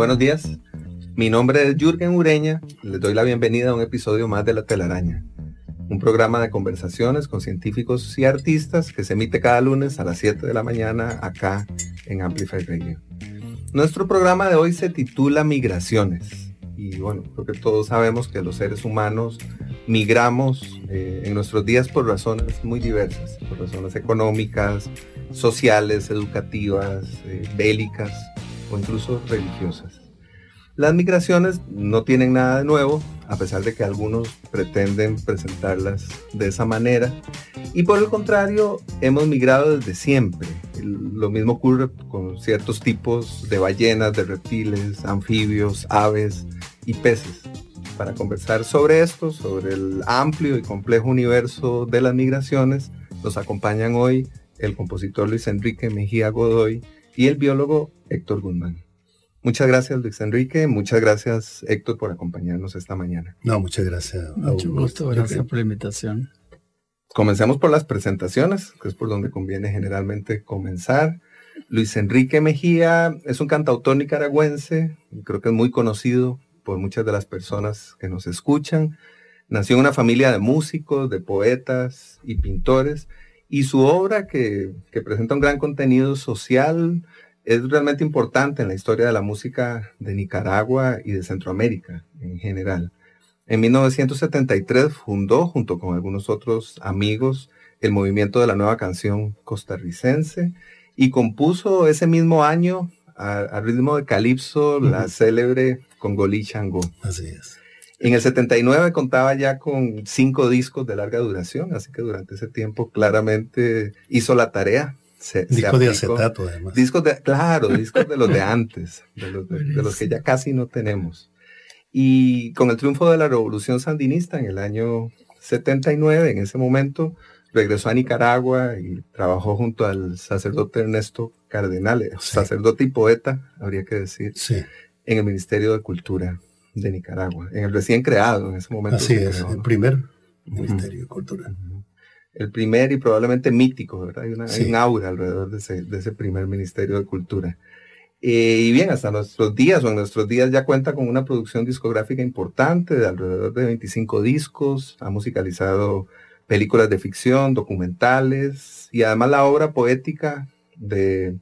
Buenos días, mi nombre es Jürgen Ureña, les doy la bienvenida a un episodio más de La telaraña un programa de conversaciones con científicos y artistas que se emite cada lunes a las 7 de la mañana acá en Amplify Radio. Nuestro programa de hoy se titula Migraciones. Y bueno, creo que todos sabemos que los seres humanos migramos eh, en nuestros días por razones muy diversas, por razones económicas, sociales, educativas, eh, bélicas o incluso religiosas. Las migraciones no tienen nada de nuevo, a pesar de que algunos pretenden presentarlas de esa manera. Y por el contrario, hemos migrado desde siempre. Lo mismo ocurre con ciertos tipos de ballenas, de reptiles, anfibios, aves y peces. Para conversar sobre esto, sobre el amplio y complejo universo de las migraciones, nos acompañan hoy el compositor Luis Enrique Mejía Godoy y el biólogo Héctor Guzmán. Muchas gracias, Luis Enrique. Muchas gracias, Héctor, por acompañarnos esta mañana. No, muchas gracias. Mucho gusto, gracias por la invitación. Comencemos por las presentaciones, que es por donde conviene generalmente comenzar. Luis Enrique Mejía es un cantautor nicaragüense, creo que es muy conocido por muchas de las personas que nos escuchan. Nació en una familia de músicos, de poetas y pintores, y su obra, que, que presenta un gran contenido social, es realmente importante en la historia de la música de Nicaragua y de Centroamérica en general. En 1973 fundó, junto con algunos otros amigos, el movimiento de la nueva canción costarricense y compuso ese mismo año, al ritmo de calipso, la célebre Congolí Chango. Así es. En el 79 contaba ya con cinco discos de larga duración, así que durante ese tiempo claramente hizo la tarea discos de acetato, además. Discos de, claro, discos de los de antes, de los, que ya casi no tenemos. Y con el triunfo de la revolución sandinista en el año 79, en ese momento, regresó a Nicaragua y trabajó junto al sacerdote Ernesto Cardenales, sacerdote y poeta, habría que decir, en el Ministerio de Cultura de Nicaragua, en el recién creado en ese momento. Así es, el primer Ministerio de Cultura el primer y probablemente mítico, ¿verdad? Hay, una, un aura alrededor de ese, primer Ministerio de Cultura. Eh, y bien, hasta nuestros días, o en nuestros días ya cuenta con una producción discográfica importante de alrededor de 25 discos, ha musicalizado películas de ficción, documentales y además la obra poética de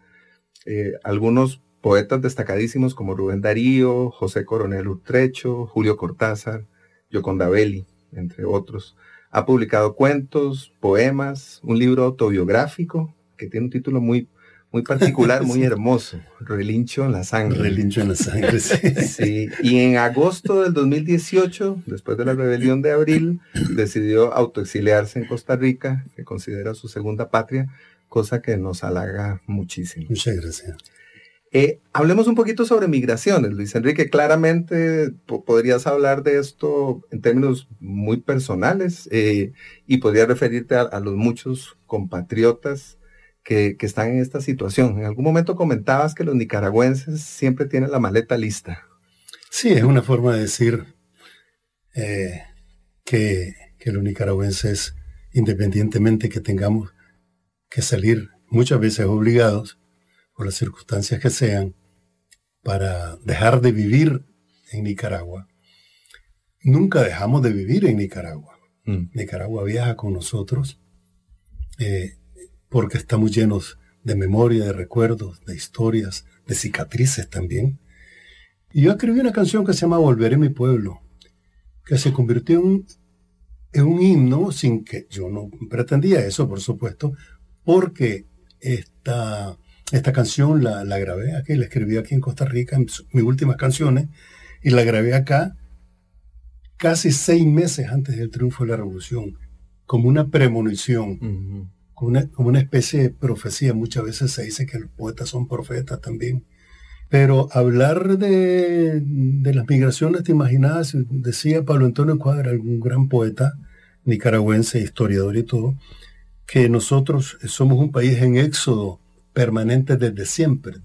eh, algunos poetas destacadísimos como Rubén Darío, José Coronel Utrecho, Julio Cortázar, Yoconda Belli, entre otros. Ha publicado cuentos, poemas, un libro autobiográfico que tiene un título muy, muy particular, muy hermoso, Relincho en la sangre. Relincho en la sangre, sí. sí. Y en agosto del 2018, después de la rebelión de abril, decidió autoexiliarse en Costa Rica, que considera su segunda patria, cosa que nos halaga muchísimo. Muchas gracias. Eh, hablemos un poquito sobre migraciones, Luis Enrique. Claramente podrías hablar de esto en términos muy personales eh, y podrías referirte a, los muchos compatriotas que, están en esta situación. En algún momento comentabas que los nicaragüenses siempre tienen la maleta lista. Sí, es una forma de decir eh, que, que los nicaragüenses, independientemente que tengamos que salir muchas veces obligados, por las circunstancias que sean, para dejar de vivir en Nicaragua. Nunca dejamos de vivir en Nicaragua. Mm. Nicaragua viaja con nosotros eh, porque estamos llenos de memoria, de recuerdos, de historias, de cicatrices también. Y yo escribí una canción que se llama Volveré a mi pueblo, que se convirtió en, en un himno sin que yo no pretendía eso, por supuesto, porque esta esta canción la, grabé aquí, la escribí aquí en Costa Rica, en mis últimas canciones, y la grabé acá casi seis meses antes del triunfo de la revolución, como una premonición, como una, especie de profecía. Muchas veces se dice que los poetas son profetas también. Pero hablar de, las migraciones, te imaginas, decía Pablo Antonio Cuadra, un gran poeta nicaragüense, historiador y todo, que nosotros somos un país en éxodo permanente desde siempre.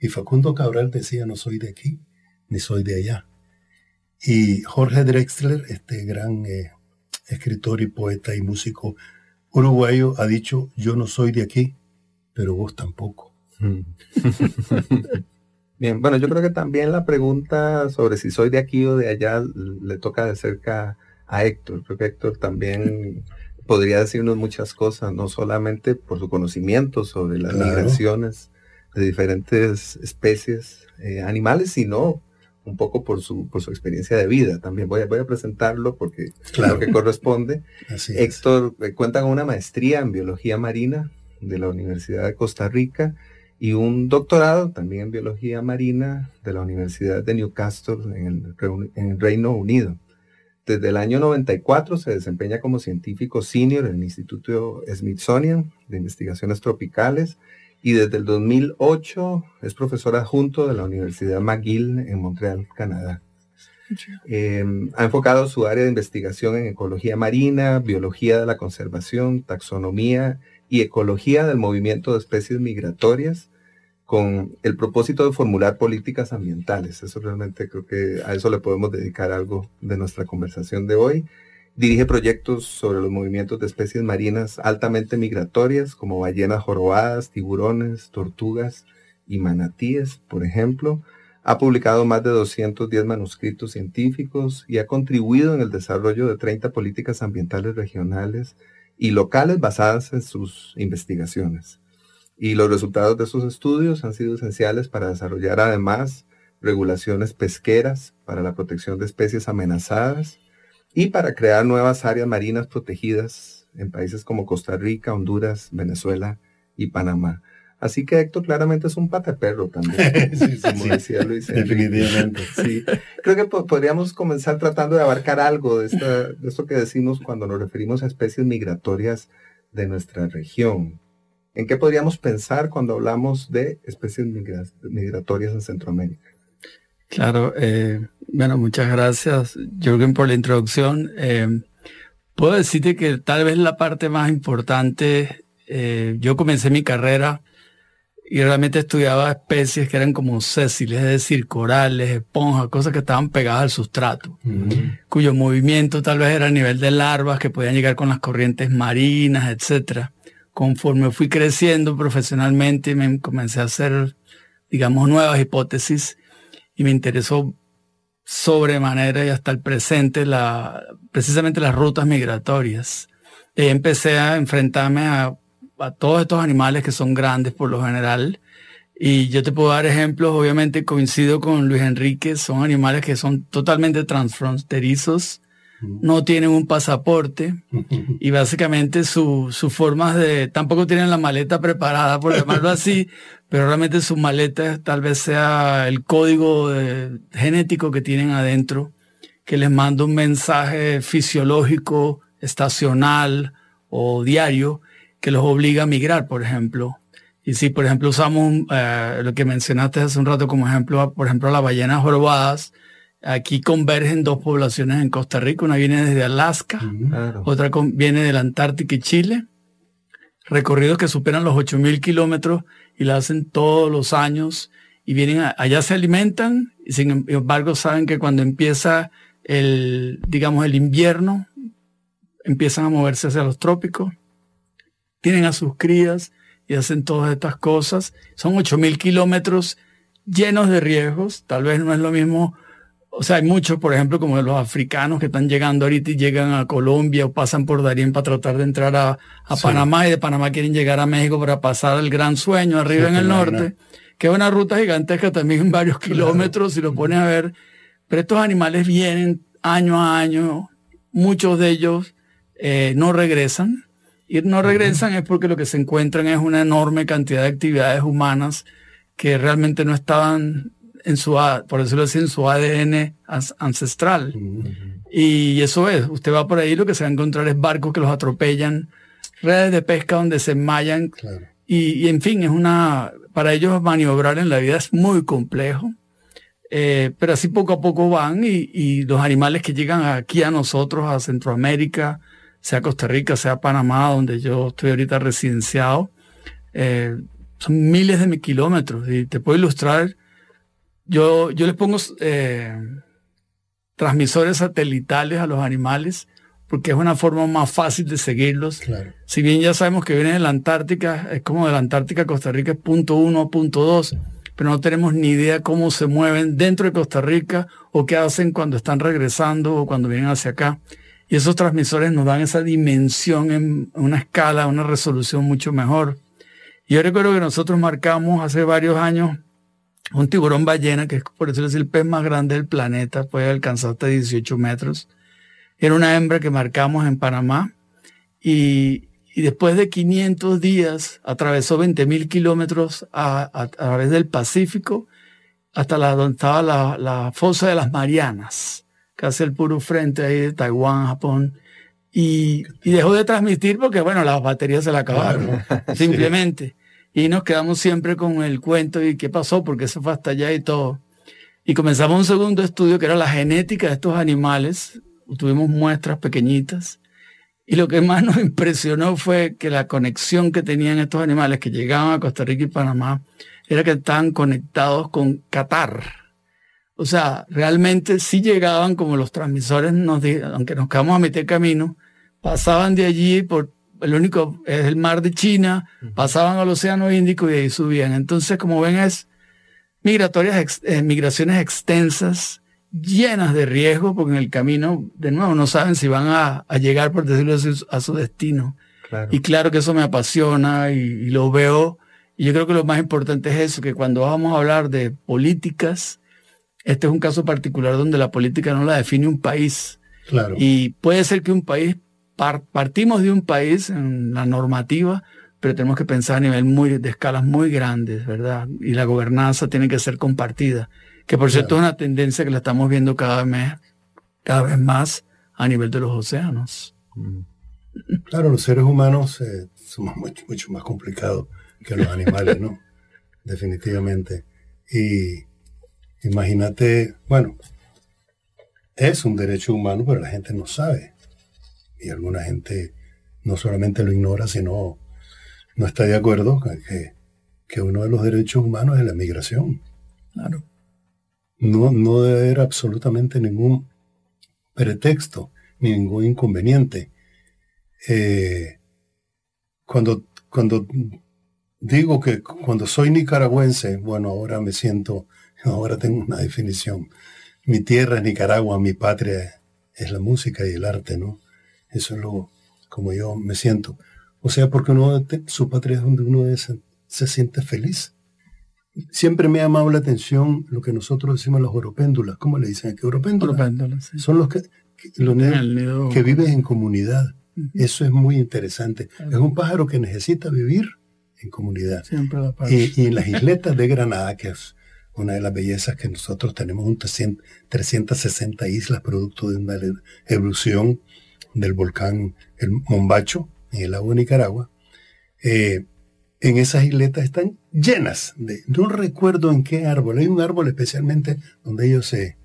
Y Facundo Cabral decía, no soy de aquí, ni soy de allá. Y Jorge Drexler, este gran eh, escritor y poeta y músico uruguayo, ha dicho, yo no soy de aquí, pero vos tampoco. Bien, bueno, yo creo que también la pregunta sobre si soy de aquí o de allá le toca de cerca a Héctor. Creo Héctor también podría decirnos muchas cosas, no solamente por su conocimiento sobre las migraciones de diferentes especies eh, animales, sino un poco por su, por su experiencia de vida. También voy a, voy a presentarlo porque claro. lo que corresponde. Héctor eh, cuenta con una maestría en biología marina de la Universidad de Costa Rica y un doctorado también en biología marina de la Universidad de Newcastle en el, en el Reino Unido. Desde el año 94 se desempeña como científico senior en el Instituto Smithsonian de Investigaciones Tropicales y desde el 2008 es profesor adjunto de la Universidad McGill en Montreal, Canadá. Em, ha enfocado su área de investigación en ecología marina, biología de la conservación, taxonomía y ecología del movimiento de especies migratorias con el propósito de formular políticas ambientales. Eso realmente creo que a eso le podemos dedicar algo de nuestra conversación de hoy. Dirige proyectos sobre los movimientos de especies marinas altamente migratorias, como ballenas jorobadas, tiburones, tortugas y manatíes, por ejemplo. Ha publicado más de 210 manuscritos científicos y ha contribuido en el desarrollo de 30 políticas ambientales regionales y locales basadas en sus investigaciones. Y los resultados de esos estudios han sido esenciales para desarrollar además regulaciones pesqueras para la protección de especies amenazadas y para crear nuevas áreas marinas protegidas en países como Costa Rica, Honduras, Venezuela y Panamá. Así que Héctor claramente es un perro también, como decía Luis. Definitivamente. Sí. Creo que podríamos comenzar tratando de abarcar algo de, esta, de esto que decimos cuando nos referimos a especies migratorias de nuestra región. ¿En qué podríamos pensar cuando hablamos de especies migratorias en Centroamérica? Claro, eh, bueno, muchas gracias, Jürgen, por la introducción. Eh, puedo decirte que tal vez la parte más importante, eh, yo comencé mi carrera y realmente estudiaba especies que eran como sésiles, es decir, corales, esponjas, cosas que estaban pegadas al sustrato, cuyo movimiento tal vez era a nivel de larvas que podían llegar con las corrientes marinas, etc. Conforme fui creciendo profesionalmente, me comencé a hacer, digamos, nuevas hipótesis y me interesó sobremanera y hasta el presente la, precisamente las rutas migratorias. Y empecé a enfrentarme a, a todos estos animales que son grandes por lo general. Y yo te puedo dar ejemplos, obviamente coincido con Luis Enrique, son animales que son totalmente transfronterizos, no tienen un pasaporte y básicamente sus formas de, tampoco tienen la maleta preparada, por llamarlo así, pero realmente su maleta tal vez sea el código genético que tienen adentro, que les manda un mensaje fisiológico, estacional o diario, que los obliga a migrar, por ejemplo. Y si, por ejemplo, usamos eh, lo que mencionaste hace un rato como ejemplo, por ejemplo, las ballenas jorobadas, Aquí convergen dos poblaciones en Costa Rica, una viene desde Alaska, otra viene de la Antártica y Chile, recorridos que superan los 8.000 kilómetros y la hacen todos los años y vienen, allá se alimentan y sin embargo saben que cuando empieza el, digamos, el invierno, empiezan a moverse hacia los trópicos, tienen a sus crías y hacen todas estas cosas. Son 8.000 kilómetros llenos de riesgos, tal vez no es lo mismo o sea, hay muchos, por ejemplo, como los africanos que están llegando ahorita y llegan a Colombia o pasan por Darien para tratar de entrar a, Panamá y de Panamá quieren llegar a México para pasar el gran sueño arriba en el norte, que es una ruta gigantesca también varios kilómetros si lo pones a ver. Pero estos animales vienen año a año, muchos de ellos eh, no regresan. Y no regresan es porque lo que se encuentran es una enorme cantidad de actividades humanas que realmente no estaban en su, por decirlo así, en su ADN ancestral. Y eso es, usted va por ahí, lo que se va a encontrar es barcos que los atropellan, redes de pesca donde se enmayan. Y, en fin, es una, para ellos maniobrar en la vida es muy complejo. Eh, pero así poco a poco van y, los animales que llegan aquí a nosotros, a Centroamérica, sea Costa Rica, sea Panamá, donde yo estoy ahorita residenciado, eh, son miles de kilómetros. Y te puedo ilustrar, yo, yo les pongo eh, transmisores satelitales a los animales porque es una forma más fácil de seguirlos. Si bien ya sabemos que vienen de la Antártica, es como de la Antártica Costa Rica es punto uno, punto dos, pero no tenemos ni idea cómo se mueven dentro de Costa Rica o qué hacen cuando están regresando o cuando vienen hacia acá. Y esos transmisores nos dan esa dimensión en una escala, una resolución mucho mejor. Y yo recuerdo que nosotros marcamos hace varios años un tiburón ballena, que es por decirlo así el pez más grande del planeta, puede alcanzar hasta 18 metros. Era una hembra que marcamos en Panamá y, después de 500 días atravesó 20.000 kilómetros a, través del Pacífico hasta la, donde estaba la, fosa de las Marianas, casi el puro frente ahí de Taiwán, Japón. Y, dejó de transmitir porque, bueno, las baterías se la acabaron, simplemente. Y nos quedamos siempre con el cuento y qué pasó, porque se fue hasta allá y todo. Y comenzamos un segundo estudio que era la genética de estos animales, tuvimos muestras pequeñitas y lo que más nos impresionó fue que la conexión que tenían estos animales que llegaban a Costa Rica y Panamá era que estaban conectados con Qatar. O sea, realmente sí llegaban como los transmisores nos aunque nos quedamos a meter camino, pasaban de allí por el único es el mar de China, pasaban al Océano Índico y ahí subían. Entonces, como ven, es migratorias, eh, migraciones extensas llenas de riesgo, porque en el camino, de nuevo, no saben si van a, llegar, por decirlo así, a su destino. Y claro que eso me apasiona y, lo veo. Y yo creo que lo más importante es eso, que cuando vamos a hablar de políticas, este es un caso particular donde la política no la define un país. Claro. Y puede ser que un país, partimos de un país en la normativa, pero tenemos que pensar a nivel muy, de escalas muy grandes, ¿verdad? Y la gobernanza tiene que ser compartida que por cierto es una tendencia que la estamos viendo cada vez, cada vez más a nivel de los océanos. Mm. Claro, los seres humanos eh, somos mucho, mucho más complicados que los animales, ¿no? Definitivamente. Y imagínate, bueno, es un derecho humano, pero la gente no sabe. Y alguna gente no solamente lo ignora, sino no está de acuerdo con que, que uno de los derechos humanos es la migración. Claro no, no debe haber absolutamente ningún pretexto, ni ningún inconveniente. Eh, cuando, cuando digo que cuando soy nicaragüense, bueno, ahora me siento, ahora tengo una definición. Mi tierra es Nicaragua, mi patria es la música y el arte, ¿no? Eso es lo como yo me siento. O sea, porque uno, su patria es donde uno se siente feliz siempre me ha llamado la atención lo que nosotros decimos los oropéndulas. ¿Cómo le dicen? ¿Qué oropéndulas? Son los que, los que viven en comunidad. Eso es muy interesante. Es un pájaro que necesita vivir en comunidad. y, y, en las isletas de Granada, que es una de las bellezas que nosotros tenemos, un 360 islas producto de una evolución del volcán el Mombacho en el lago de Nicaragua. Eh, en esas isletas están llenas de, no recuerdo en qué árbol, hay un árbol especialmente donde ellos se...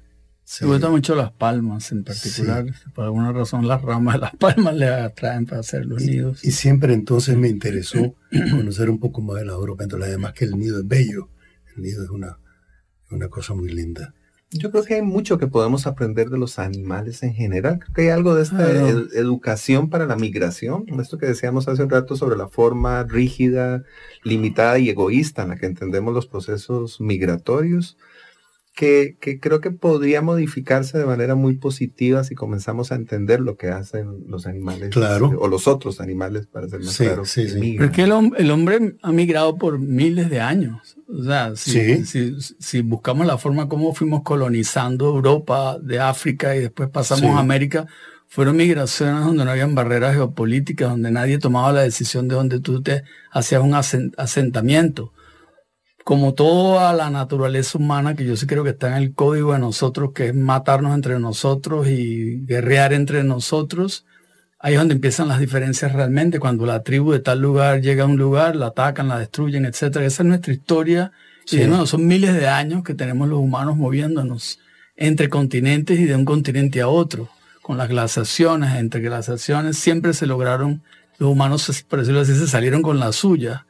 Se gustan mucho las palmas en particular, por alguna razón las ramas de las palmas le atraen para hacer los nidos. Y siempre entonces me interesó conocer un poco más de la pero además que el nido es bello, el nido es una, una cosa muy linda. Yo creo que hay mucho que podemos aprender de los animales en general. Creo que hay algo de esta educación para la migración, esto que decíamos hace un rato sobre la forma rígida, limitada y egoísta en la que entendemos los procesos migratorios que, creo que podría modificarse de manera muy positiva si comenzamos a entender lo que hacen los animales claro. o los otros animales, para ser más claro. Sí, sí. Porque el, el, hombre ha migrado por miles de años. O sea, si, si, buscamos la forma como fuimos colonizando Europa de África y después pasamos a América, fueron migraciones donde no habían barreras geopolíticas, donde nadie tomaba la decisión de donde tú te hacías un asentamiento como toda la naturaleza humana, que yo sí creo que está en el código de nosotros, que es matarnos entre nosotros y guerrear entre nosotros, Ahí es donde empiezan las diferencias realmente, cuando la tribu de tal lugar llega a un lugar, la atacan, la destruyen, etc. Esa es nuestra historia. Y de son miles de años que tenemos los humanos moviéndonos entre continentes y de un continente a otro. Con las glaciaciones, entre glaciaciones, siempre se lograron, los humanos, por decirlo así, se salieron con la suya.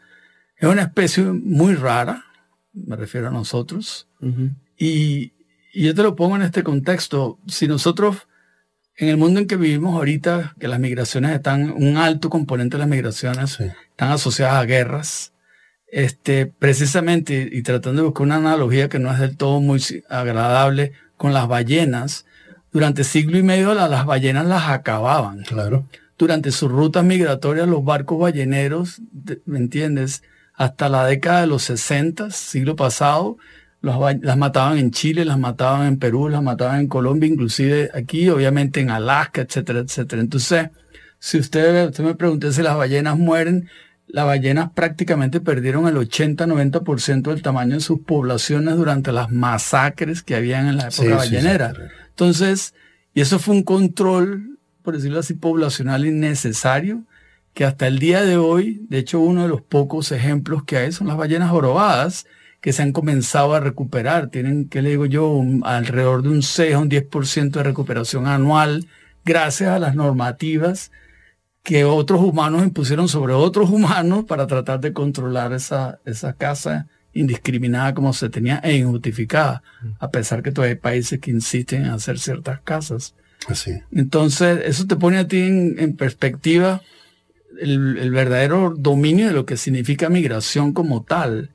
Es una especie muy rara, me refiero a nosotros. y, y yo te lo pongo en este contexto. Si nosotros en el mundo en que vivimos ahorita, que las migraciones están, un alto componente de las migraciones están asociadas a guerras, este, precisamente, y tratando de buscar una analogía que no es del todo muy agradable, con las ballenas, durante siglo y medio las ballenas las acababan. Claro. Durante sus rutas migratorias, los barcos balleneros, ¿me entiendes? Hasta la década de los 60, siglo pasado, las mataban en Chile, las mataban en Perú, las mataban en Colombia, inclusive aquí, obviamente en Alaska, etcétera, etcétera. Entonces, si usted, usted me pregunta si las ballenas mueren, las ballenas prácticamente perdieron el 80-90% del tamaño de sus poblaciones durante las masacres que habían en la época ballenera. Entonces, y eso fue un control, por decirlo así, poblacional innecesario, que hasta el día de hoy, de hecho, uno de los pocos ejemplos que hay son las ballenas jorobadas, que se han comenzado a recuperar. Tienen, ¿qué le digo yo? alrededor de un 6 a un 10% de recuperación anual gracias a las normativas que otros humanos impusieron sobre otros humanos para tratar de controlar esa, esa caza indiscriminada como se tenía e injustificada, a pesar que todavía hay países que insisten en hacer ciertas casas. Así. Entonces, eso te pone a ti en, perspectiva el, el, verdadero dominio de lo que significa migración como tal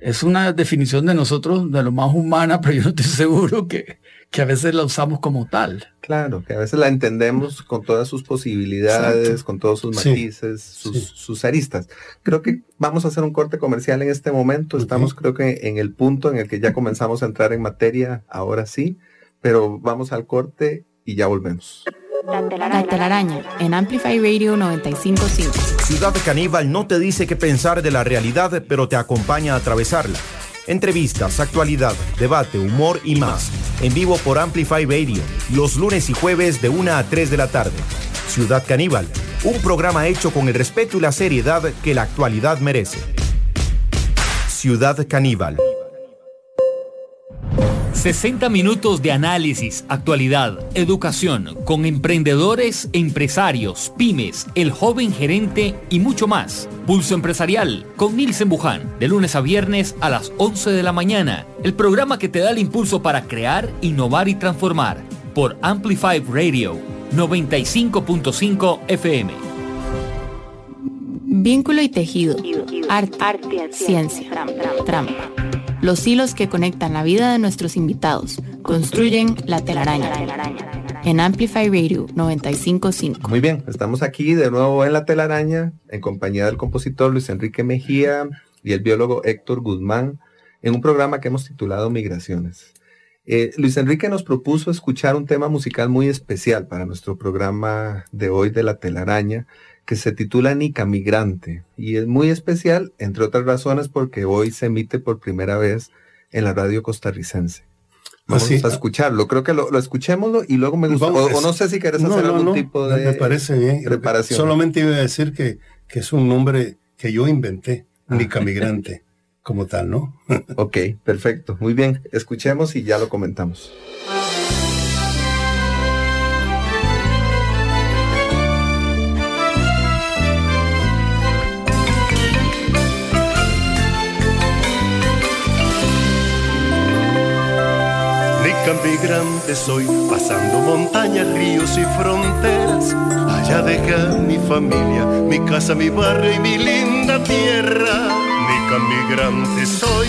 es una definición de nosotros de lo más humana, pero yo no estoy seguro que, que a veces la usamos como tal. Claro, que a veces la entendemos con todas sus posibilidades, con todos sus matices, sus, aristas. Creo que vamos a hacer un corte comercial en este momento. Estamos creo que en el punto en el que ya comenzamos a entrar en materia, ahora sí, pero vamos al corte y ya volvemos. La telaraña en Amplify Radio 955. Ciudad Caníbal no te dice qué pensar de la realidad, pero te acompaña a atravesarla. Entrevistas, actualidad, debate, humor y más. En vivo por Amplify Radio, los lunes y jueves de 1 a 3 de la tarde. Ciudad Caníbal, un programa hecho con el respeto y la seriedad que la actualidad merece. Ciudad Caníbal. 60 minutos de análisis, actualidad, educación, con emprendedores, empresarios, pymes, el joven gerente y mucho más. Pulso Empresarial con Nilsen Buján, de lunes a viernes a las 11 de la mañana. El programa que te da el impulso para crear, innovar y transformar. Por Amplify Radio 95.5 FM. Vínculo y tejido. Arte, ciencia, trampa los hilos que conectan la vida de nuestros invitados construyen la telaraña. En Amplify Radio 955. Muy bien, estamos aquí de nuevo en la telaraña en compañía del compositor Luis Enrique Mejía y el biólogo Héctor Guzmán en un programa que hemos titulado Migraciones. Eh, Luis Enrique nos propuso escuchar un tema musical muy especial para nuestro programa de hoy de la telaraña que se titula Nica Migrante y es muy especial, entre otras razones, porque hoy se emite por primera vez en la radio costarricense. Vamos a escucharlo. Creo que lo, lo escuchémoslo y luego me gusta. o, no sé si quieres hacer algún tipo de me parece bien. preparación. Solamente iba a decir que, que es un nombre que yo inventé, Nica Migrante, como tal, ¿no? ok, perfecto. Muy bien. Escuchemos y ya lo comentamos. Migrante soy, pasando montañas, ríos y fronteras. Allá deja mi familia, mi casa, mi barrio y mi linda tierra. Nica migrante soy,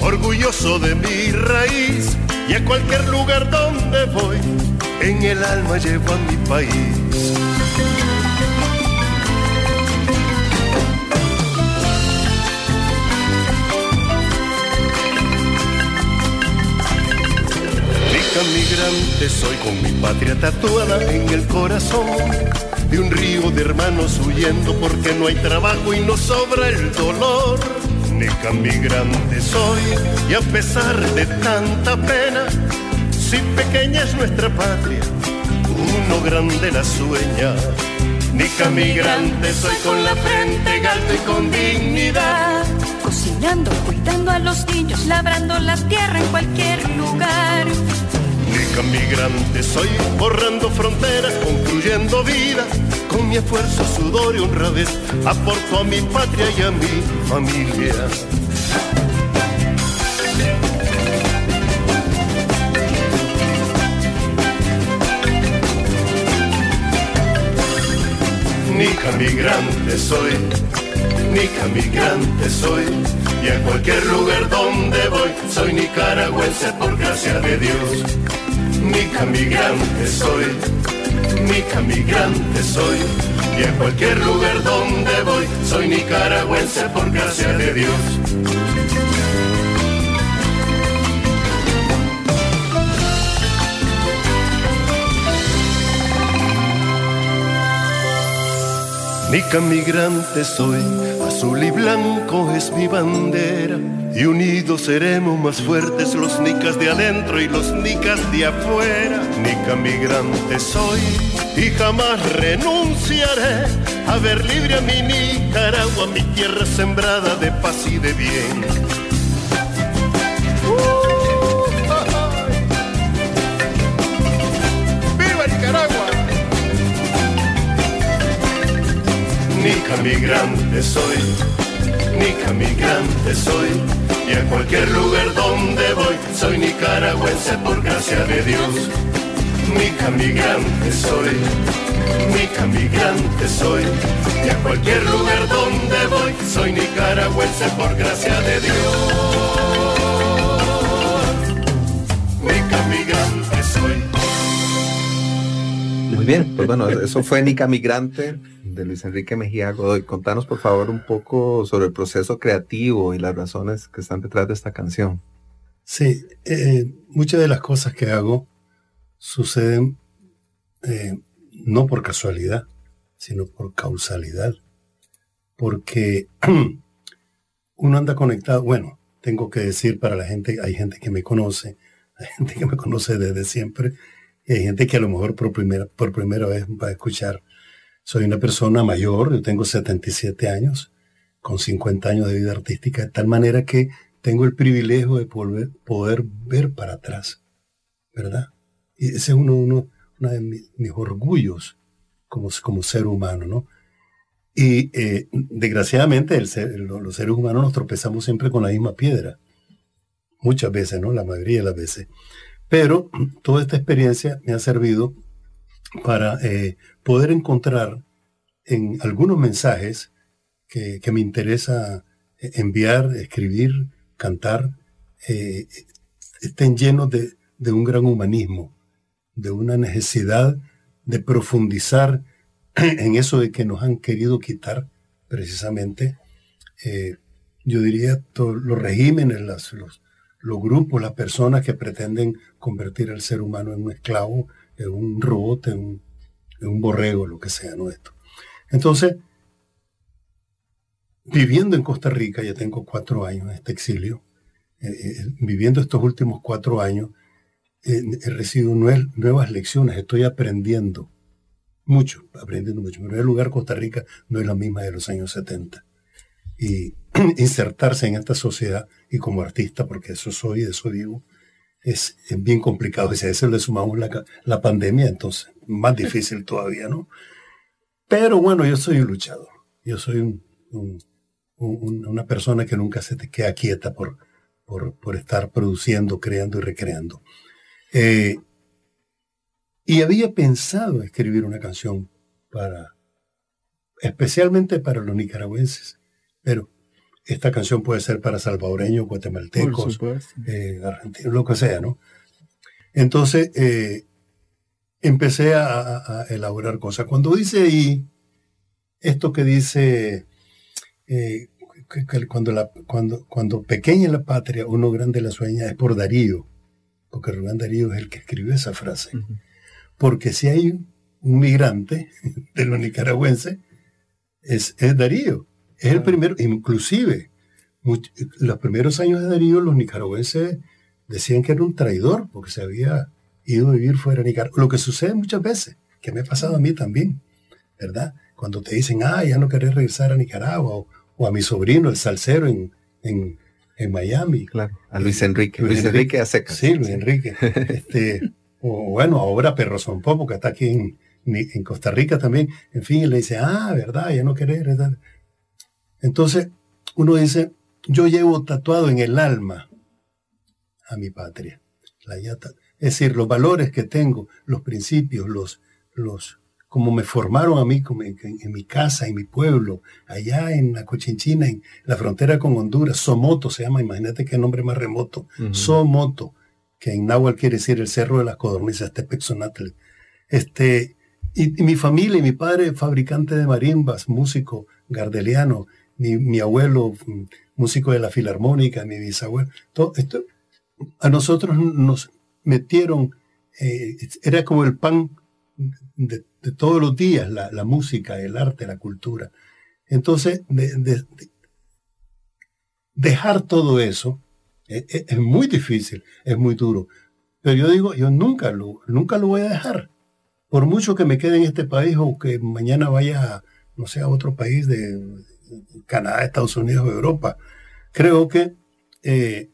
orgulloso de mi raíz. Y a cualquier lugar donde voy, en el alma llevo a mi país. Migrante soy con mi patria tatuada en el corazón de un río de hermanos huyendo porque no hay trabajo y no sobra el dolor. Nica migrante soy y a pesar de tanta pena, si pequeña es nuestra patria, uno grande la sueña. Nica migrante, soy con la frente alto y con dignidad. Cocinando, cuidando a los niños, labrando la tierra en cualquier lugar. Nica migrante, soy borrando fronteras, concluyendo vida. Con mi esfuerzo, sudor y honradez, aporto a mi patria y a mi familia. Nica migrante soy, Nica migrante soy, y en cualquier lugar donde voy, soy nicaragüense por gracia de Dios. Nica migrante soy, Nica migrante soy, y en cualquier lugar donde voy, soy nicaragüense por gracia de Dios. Nica migrante soy, azul y blanco es mi bandera. Y unidos seremos más fuertes los nicas de adentro y los nicas de afuera. Nica migrante soy y jamás renunciaré a ver libre a mi Nicaragua, mi tierra sembrada de paz y de bien. Migrante soy, Nica migrante soy, y en cualquier lugar donde voy, soy nicaragüense por gracia de Dios. Nica migrante soy, Nica migrante soy, y en cualquier lugar donde voy, soy nicaragüense por gracia de Dios. Nica migrante soy. Muy bien, pues bueno, eso fue Nica Migrante de Luis Enrique Mejía Godoy. Contanos por favor un poco sobre el proceso creativo y las razones que están detrás de esta canción. Sí, eh, muchas de las cosas que hago suceden eh, no por casualidad, sino por causalidad. Porque uno anda conectado, bueno, tengo que decir para la gente, hay gente que me conoce, hay gente que me conoce desde siempre, y hay gente que a lo mejor por primera, por primera vez va a escuchar. Soy una persona mayor, yo tengo 77 años, con 50 años de vida artística, de tal manera que tengo el privilegio de poder, poder ver para atrás, ¿verdad? Y ese es uno, uno, uno de mis, orgullos como, como ser humano, ¿no? Y eh, desgraciadamente el los seres humanos nos tropezamos siempre con la misma piedra. Muchas veces, ¿no? La mayoría de las veces. Pero toda esta experiencia me ha servido para eh, poder encontrar en algunos mensajes que, me interesa eh, enviar, escribir, cantar, eh, estén llenos de, un gran humanismo, de una necesidad de profundizar en eso de que nos han querido quitar precisamente, yo diría, los regímenes, las- los grupos, las personas que pretenden convertir al ser humano en un esclavo, un robot, en un, borrego, lo que sea, ¿no? Esto. Entonces, viviendo en Costa Rica, ya tengo cuatro años en este exilio, eh, eh, viviendo estos últimos cuatro años, eh, he recibido nue- nuevas lecciones, estoy aprendiendo mucho, aprendiendo mucho. En primer lugar, Costa Rica no es la misma de los años 70. Y insertarse en esta sociedad y como artista, porque eso soy, de eso vivo, es, es bien complicado. Y si a eso le sumamos la, la pandemia, entonces más difícil todavía, ¿no? Pero bueno, yo soy un luchador. Yo soy un- un- un- una persona que nunca se te queda quieta por, por, por estar produciendo, creando y recreando. Eh, y había pensado escribir una canción para, especialmente para los nicaragüenses, pero esta canción puede ser para salvadoreños, guatemaltecos, eh, argentinos, lo que sea, ¿no? Entonces, eh, empecé a, elaborar cosas. Cuando dice ahí, esto que dice, eh, que- que cuando, la, cuando, cuando pequeña la patria, uno grande la sueña, es por Darío, porque Rubén Darío es el que escribió esa frase. Porque si hay un migrante de los nicaragüenses, es, es Darío. Es el primero, inclusive, much- los primeros años de Darío, los nicaragüenses decían que era un traidor porque se había ido a vivir fuera de Nicaragua. Lo que sucede muchas veces, que me ha pasado a mí también, ¿verdad? cuando te dicen, ah, ya no querés regresar a Nicaragua, o, a mi sobrino, el salsero en, en, Miami. Claro, a Luis Enrique. Luis, Enrique, hace Sí, Luis Enrique. este, o bueno, ahora Perro Son Popo, que está aquí en, en Costa Rica también. En fin, le dice, ah, verdad, ya no querés regresar. Entonces, uno dice, yo llevo tatuado en el alma a mi patria. La yata. Es decir, los valores que tengo, los principios, los, los, como me formaron a mí como en, mi casa, en mi pueblo, allá en la Cochinchina, en la frontera con Honduras, Somoto se llama, imagínate qué nombre más remoto, Somoto, que en náhuatl quiere decir el cerro de las codornices, Tepexonatl. Este, y, mi familia, mi padre fabricante de marimbas, músico gardeliano, mi, mi abuelo mm, músico de la filarmónica, mi bisabuelo, todo esto, a nosotros nos metieron, eh, era como el pan de, todos los días la, música, el arte, la cultura. Entonces, dejar todo eso e, e, es, muy difícil, es muy duro. Pero yo digo, yo nunca lo, nunca lo voy a dejar. Por mucho que me quede en este país o que mañana vaya, no sé, a otro país de Canadá, Estados Unidos o Europa, creo que eh,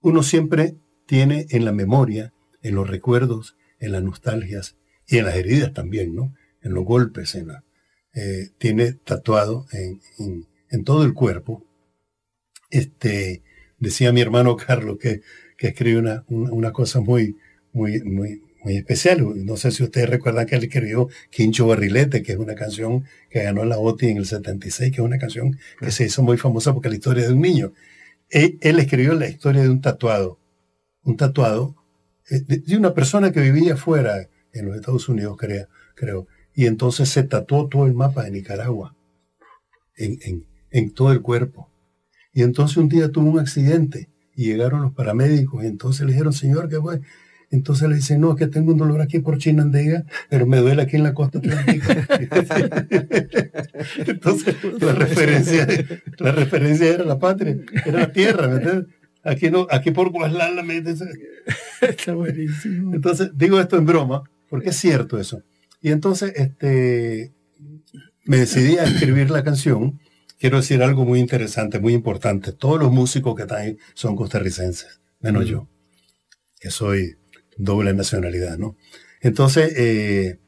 uno siempre tiene en la memoria, en los recuerdos, en las nostalgias, y en las heridas también, ¿no? En los golpes, en la, eh, tiene tatuado en, en, todo el cuerpo. Este, decía mi hermano Carlos que, que escribe una, una, cosa muy, muy, muy, muy especial. No sé si ustedes recuerdan que él escribió Quincho Barrilete, que es una canción que ganó la OTI en el 76, que es una canción que se hizo muy famosa porque es la historia de un niño. Él, él escribió la historia de un tatuado, un tatuado eh, de, una persona que vivía fuera en los Estados Unidos, creo, creo. Y entonces se tatuó todo el mapa de Nicaragua en, en, todo el cuerpo. Y entonces un día tuvo un accidente y llegaron los paramédicos y entonces le dijeron, señor, ¿qué fue? Entonces le dicen, no, es que tengo un dolor aquí por Chinandega, pero me duele aquí en la costa atlántica. entonces la referencia, la referencia era la patria, era la tierra, ¿me entiendes? Aquí, no, aquí por Guaslala me Está buenísimo. Entonces, digo esto en broma, porque es cierto eso. Y entonces este, me decidí a escribir la canción. Quiero decir algo muy interesante, muy importante. Todos los músicos que están ahí son costarricenses, menos yo, que soy doble nacionalidad, ¿no? Entonces, eh,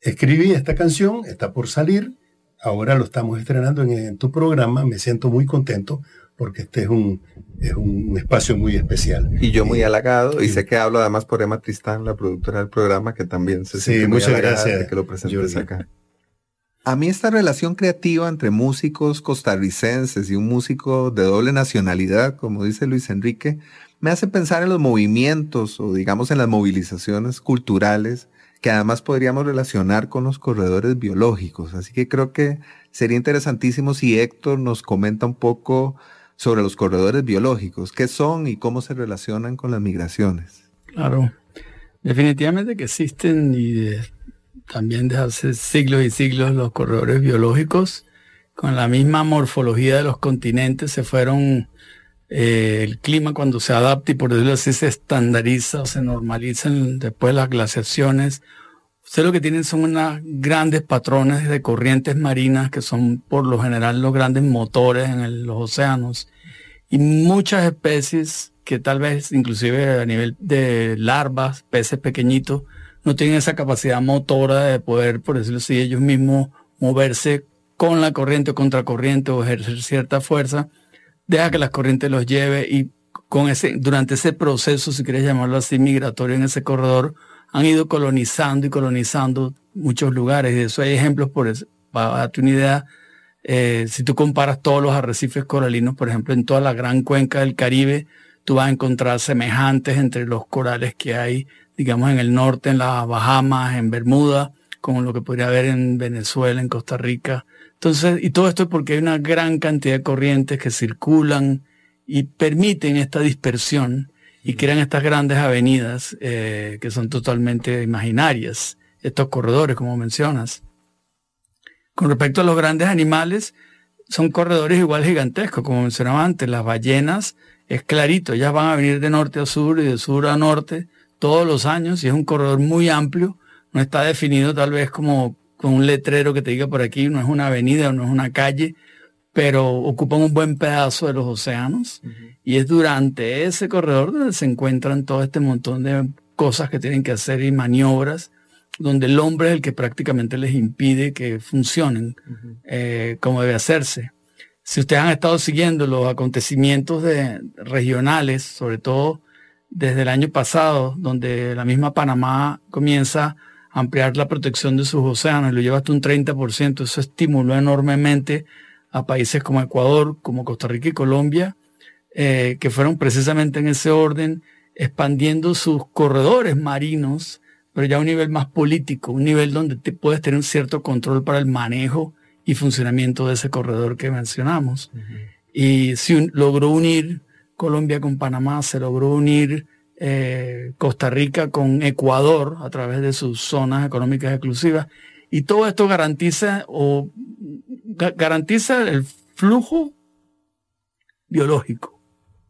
escribí esta canción, está por salir, ahora lo estamos estrenando en, tu programa, me siento muy contento porque este es un, es un espacio muy especial. Y yo muy halagado, y sé que hablo además por Emma Tristán, la productora del programa, que también se siente muy muchas gracias de que lo presentes acá. A mí esta relación creativa entre músicos costarricenses y un músico de doble nacionalidad, como dice Luis Enrique, me hace pensar en los movimientos o digamos en las movilizaciones culturales que además podríamos relacionar con los corredores biológicos. Así que creo que sería interesantísimo si Héctor nos comenta un poco sobre los corredores biológicos, qué son y cómo se relacionan con las migraciones. Claro, definitivamente que existen y también desde hace siglos y siglos los corredores biológicos con la misma morfología de los continentes se fueron eh, el clima cuando se adapta y por decirlo así se estandariza o se normalizan después las glaciaciones. Ustedes lo que tienen son unas grandes patrones de corrientes marinas que son por lo general los grandes motores en los océanos. Y muchas especies que tal vez inclusive a nivel de larvas, peces pequeñitos, no tienen esa capacidad motora de poder, por decirlo así, ellos mismos moverse con la corriente o contracorriente o ejercer cierta fuerza, deja que las corrientes los lleve y con ese, durante ese proceso, si quieres llamarlo así, migratorio en ese corredor, han ido colonizando y colonizando muchos lugares. Y de eso hay ejemplos, por eso, para darte una idea, eh, si tú comparas todos los arrecifes coralinos, por ejemplo, en toda la gran cuenca del Caribe, tú vas a encontrar semejantes entre los corales que hay, digamos, en el norte, en las Bahamas, en Bermuda, como lo que podría haber en Venezuela, en Costa Rica. Entonces, y todo esto es porque hay una gran cantidad de corrientes que circulan y permiten esta dispersión y crean estas grandes avenidas eh, que son totalmente imaginarias, estos corredores, como mencionas. Con respecto a los grandes animales, son corredores igual gigantescos, como mencionaba antes, las ballenas, es clarito, ellas van a venir de norte a sur y de sur a norte todos los años y es un corredor muy amplio, no está definido tal vez como con un letrero que te diga por aquí, no es una avenida no es una calle, pero ocupan un buen pedazo de los océanos. Y es durante ese corredor donde se encuentran todo este montón de cosas que tienen que hacer y maniobras donde el hombre es el que prácticamente les impide que funcionen eh, como debe hacerse. Si ustedes han estado siguiendo los acontecimientos de, regionales, sobre todo desde el año pasado, donde la misma Panamá comienza a ampliar la protección de sus océanos y lo lleva hasta un 30%, eso estimuló enormemente a países como Ecuador, como Costa Rica y Colombia, eh, que fueron precisamente en ese orden expandiendo sus corredores marinos pero ya a un nivel más político, un nivel donde te puedes tener un cierto control para el manejo y funcionamiento de ese corredor que mencionamos. Y si logró unir Colombia con Panamá, se logró unir eh, Costa Rica con Ecuador a través de sus zonas económicas exclusivas. Y todo esto garantiza o garantiza el flujo biológico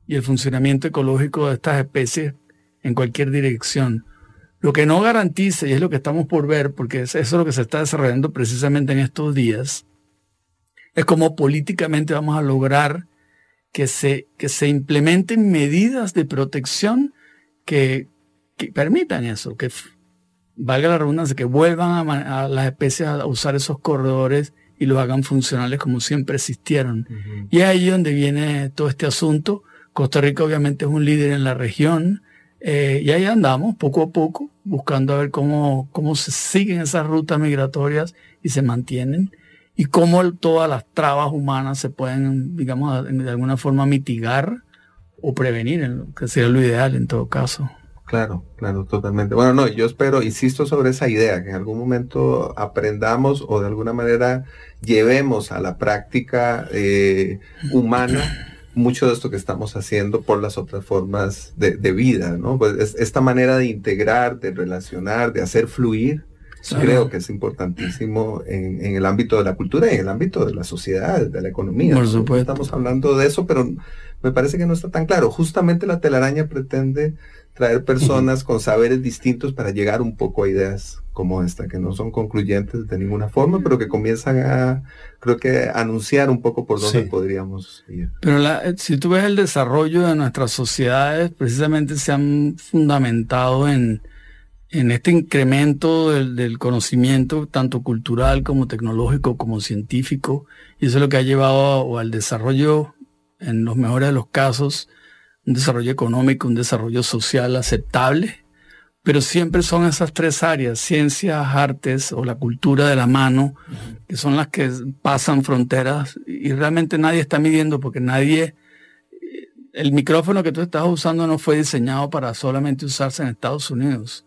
y el funcionamiento ecológico de estas especies en cualquier dirección. Lo que no garantiza, y es lo que estamos por ver, porque eso es lo que se está desarrollando precisamente en estos días, es cómo políticamente vamos a lograr que se, que se implementen medidas de protección que, permitan eso, que valga la redundancia, que vuelvan a, las especies a usar esos corredores y los hagan funcionales como siempre existieron. Y es ahí donde viene todo este asunto. Costa Rica obviamente es un líder en la región. Eh, y ahí andamos, poco a poco, buscando a ver cómo, cómo se siguen esas rutas migratorias y se mantienen, y cómo todas las trabas humanas se pueden, digamos, de alguna forma mitigar o prevenir, que sería lo ideal en todo caso. Claro, claro, totalmente. Bueno, no, yo espero, insisto sobre esa idea, que en algún momento aprendamos o de alguna manera llevemos a la práctica eh, humana mucho de esto que estamos haciendo por las otras formas de, vida, ¿no? Pues esta manera de integrar, de relacionar, de hacer fluir, creo que es importantísimo en, el ámbito de la cultura y en el ámbito de la sociedad, de la economía. Por supuesto. Estamos hablando de eso, pero me parece que no está tan claro. Justamente la telaraña pretende traer personas con saberes distintos para llegar un poco a ideas como esta, que no son concluyentes de ninguna forma, pero que comienzan a, creo que, anunciar un poco por dónde podríamos ir. Pero eh, si tú ves el desarrollo de nuestras sociedades, precisamente se han fundamentado en, en este incremento del, del, conocimiento, tanto cultural como tecnológico, como científico, y eso es lo que ha llevado al desarrollo, en los mejores de los casos, un desarrollo económico, un desarrollo social aceptable, pero siempre son esas tres áreas, ciencias, artes o la cultura de la mano, que son las que pasan fronteras y realmente nadie está midiendo porque nadie, el micrófono que tú estás usando no fue diseñado para solamente usarse en Estados Unidos.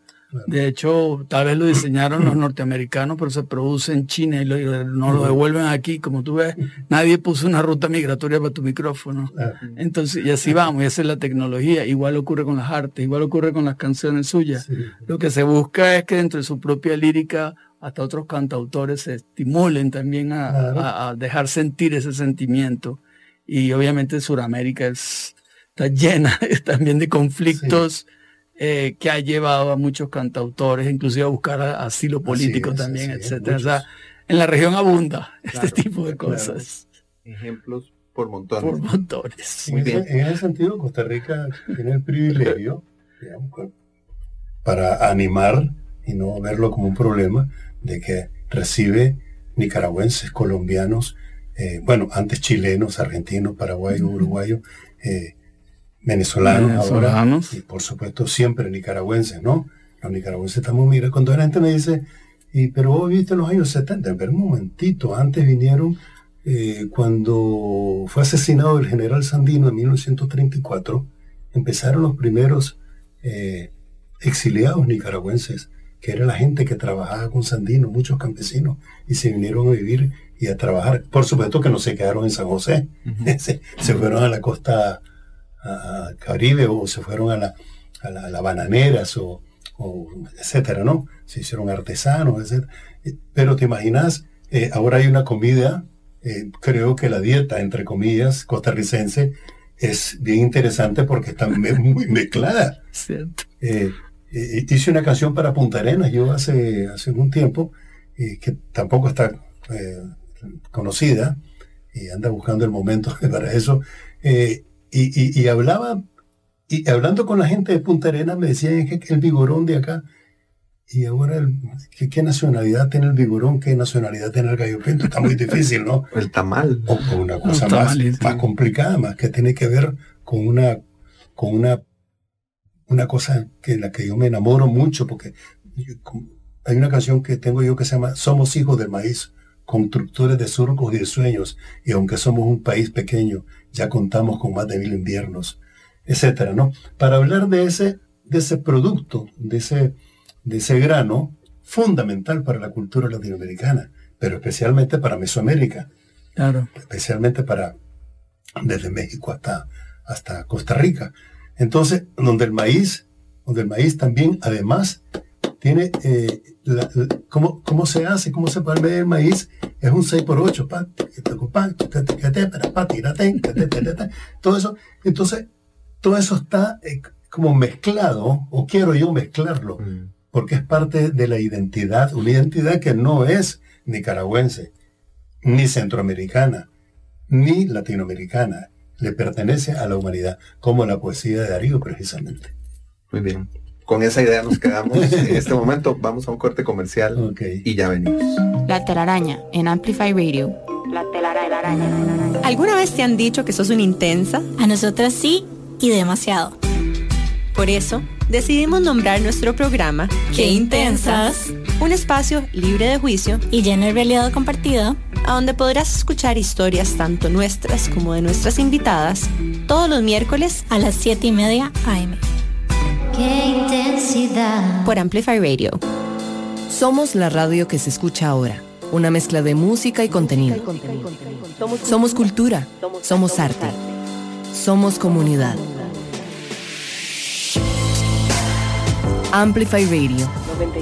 De hecho, tal vez lo diseñaron los norteamericanos, pero se produce en China y, no lo devuelven aquí. Como tú ves, nadie puso una ruta migratoria para tu micrófono. Entonces, y así vamos, y esa es la tecnología. Igual ocurre con las artes, igual ocurre con las canciones suyas. Lo que se busca es que dentro de su propia lírica hasta otros cantautores se estimulen también a, dejar sentir ese sentimiento. Y obviamente Sudamérica está llena también de conflictos. Eh, que ha llevado a muchos cantautores, inclusive a buscar asilo político también, etcétera. O sea, en la región abunda este tipo de cosas. Ejemplos por montones. Por montones. En, ese, sentido, Costa Rica tiene el privilegio, digamos, para animar y no verlo como un problema, de que recibe nicaragüenses, colombianos, eh, bueno, antes chilenos, argentinos, paraguayos, uruguayos, eh, venezolanos, ahora, y por supuesto siempre nicaragüenses, ¿no? Los nicaragüenses estamos, mira, cuando la gente me dice, y, pero vos viste en los años 70, pero un momentito, antes vinieron, eh, cuando fue asesinado el general Sandino en 1934, empezaron los primeros eh, exiliados nicaragüenses, que era la gente que trabajaba con Sandino, muchos campesinos, y se vinieron a vivir y a trabajar. Por supuesto que no se quedaron en San José, se, se, fueron a la costa a, Caribe o se fueron a la, a la, bananeras o, etcétera, ¿no? Se hicieron artesanos, etcétera. Eh, pero te imaginas, eh, ahora hay una comida, eh, creo que la dieta, entre comillas, costarricense, es bien interesante porque está muy mezclada. hice una canción para Punta Arenas yo hace, hace un tiempo que tampoco está conocida, y anda buscando el momento para eso, eh, y, y, hablaba, y hablando con la gente de Punta Arena, me decían que el vigorón de acá, y ahora, ¿qué, nacionalidad tiene el vigorón? ¿Qué nacionalidad tiene el gallo pinto? Está muy difícil, ¿no? El tamal. O, una cosa más, más complicada, más que tiene que ver con una, con una, una cosa que la que yo me enamoro mucho, porque hay una canción que tengo yo que se llama Somos hijos del maíz, constructores de surcos y de sueños, y aunque somos un país pequeño, ya contamos con más de mil inviernos, etcétera, ¿no? Para hablar de ese, de ese producto, de ese de ese grano fundamental para la cultura latinoamericana, pero especialmente para Mesoamérica. Claro. Especialmente para desde México hasta, hasta Costa Rica. Entonces, donde el maíz, donde el maíz también, además, tiene, eh, ¿cómo, ¿cómo, se hace? ¿Cómo se palmea el maíz? Es un 6 por 8 todo eso. Entonces, todo eso está eh, como mezclado, o quiero yo mezclarlo, mm porque es parte de la identidad, una identidad que no es nicaragüense, ni centroamericana, ni latinoamericana, le pertenece a la humanidad, como la poesía de Darío precisamente. Muy bien. Con esa idea nos quedamos en este momento. Vamos a un corte comercial y ya venimos. La telaraña en Amplify Radio. La telaraña. ¿Alguna vez te han dicho que sos una intensa? A nosotras sí y demasiado. Por eso, decidimos nombrar nuestro programa Qué Intensas, un espacio libre de juicio y lleno de realidad compartida, a donde podrás escuchar historias tanto nuestras como de nuestras invitadas todos los miércoles a las 7 y media AM. Qué intensidad. Por Amplify Radio. Somos la radio que se escucha ahora. Una mezcla de música y contenido. Somos cultura. Somos arte. Somos comunidad. Amplify Radio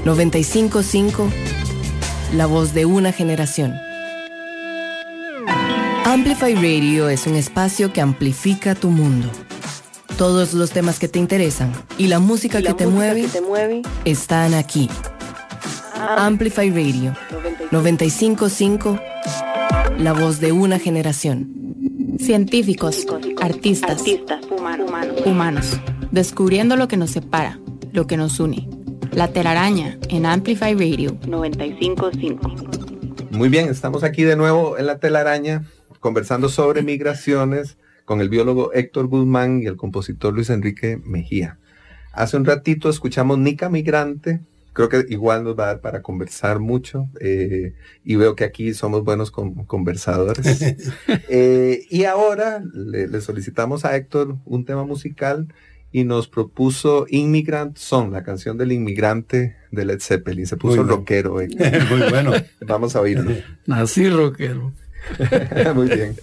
955, la voz de una generación. Amplify Radio es un espacio que amplifica tu mundo. Todos los temas que te interesan y la música, que, te mueve, están aquí. Amplify Radio 955, la voz de una generación. Científicos, artistas, humanos, descubriendo lo que nos separa lo que nos une. La telaraña en Amplify Radio 955. Muy bien, estamos aquí de nuevo en la telaraña conversando sobre migraciones con el biólogo Héctor Guzmán y el compositor Luis Enrique Mejía. Hace un ratito escuchamos Nica Migrante, creo que igual nos va a dar para conversar mucho eh, y veo que aquí somos buenos conversadores. Eh, y ahora le, solicitamos a Héctor un tema musical y nos propuso Immigrant Song, la canción del inmigrante de Led Zeppelin. Se puso rockero. Muy bueno. Vamos a oírlo. Así rockero. Muy bien.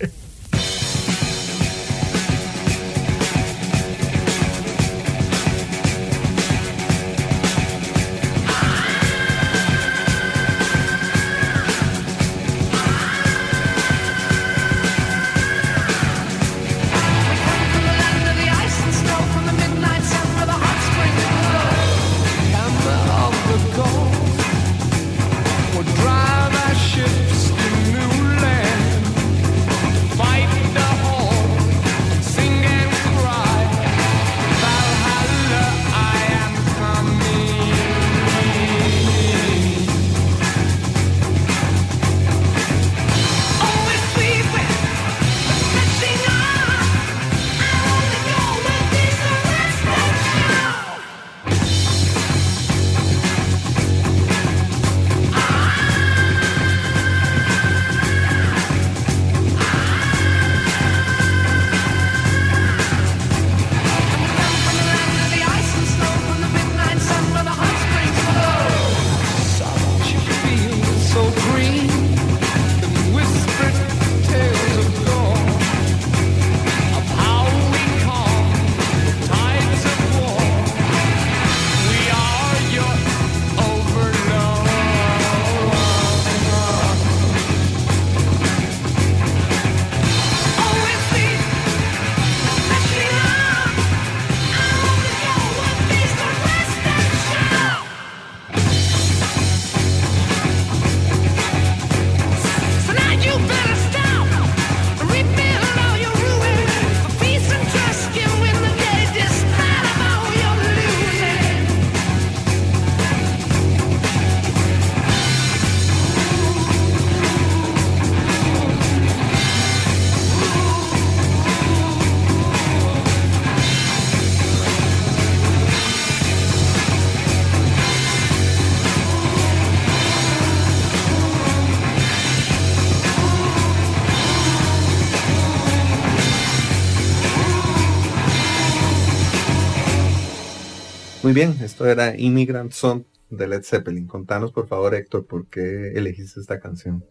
Muy bien, esto era Immigrant Song de Led Zeppelin. Contanos por favor, Héctor, por qué elegiste esta canción.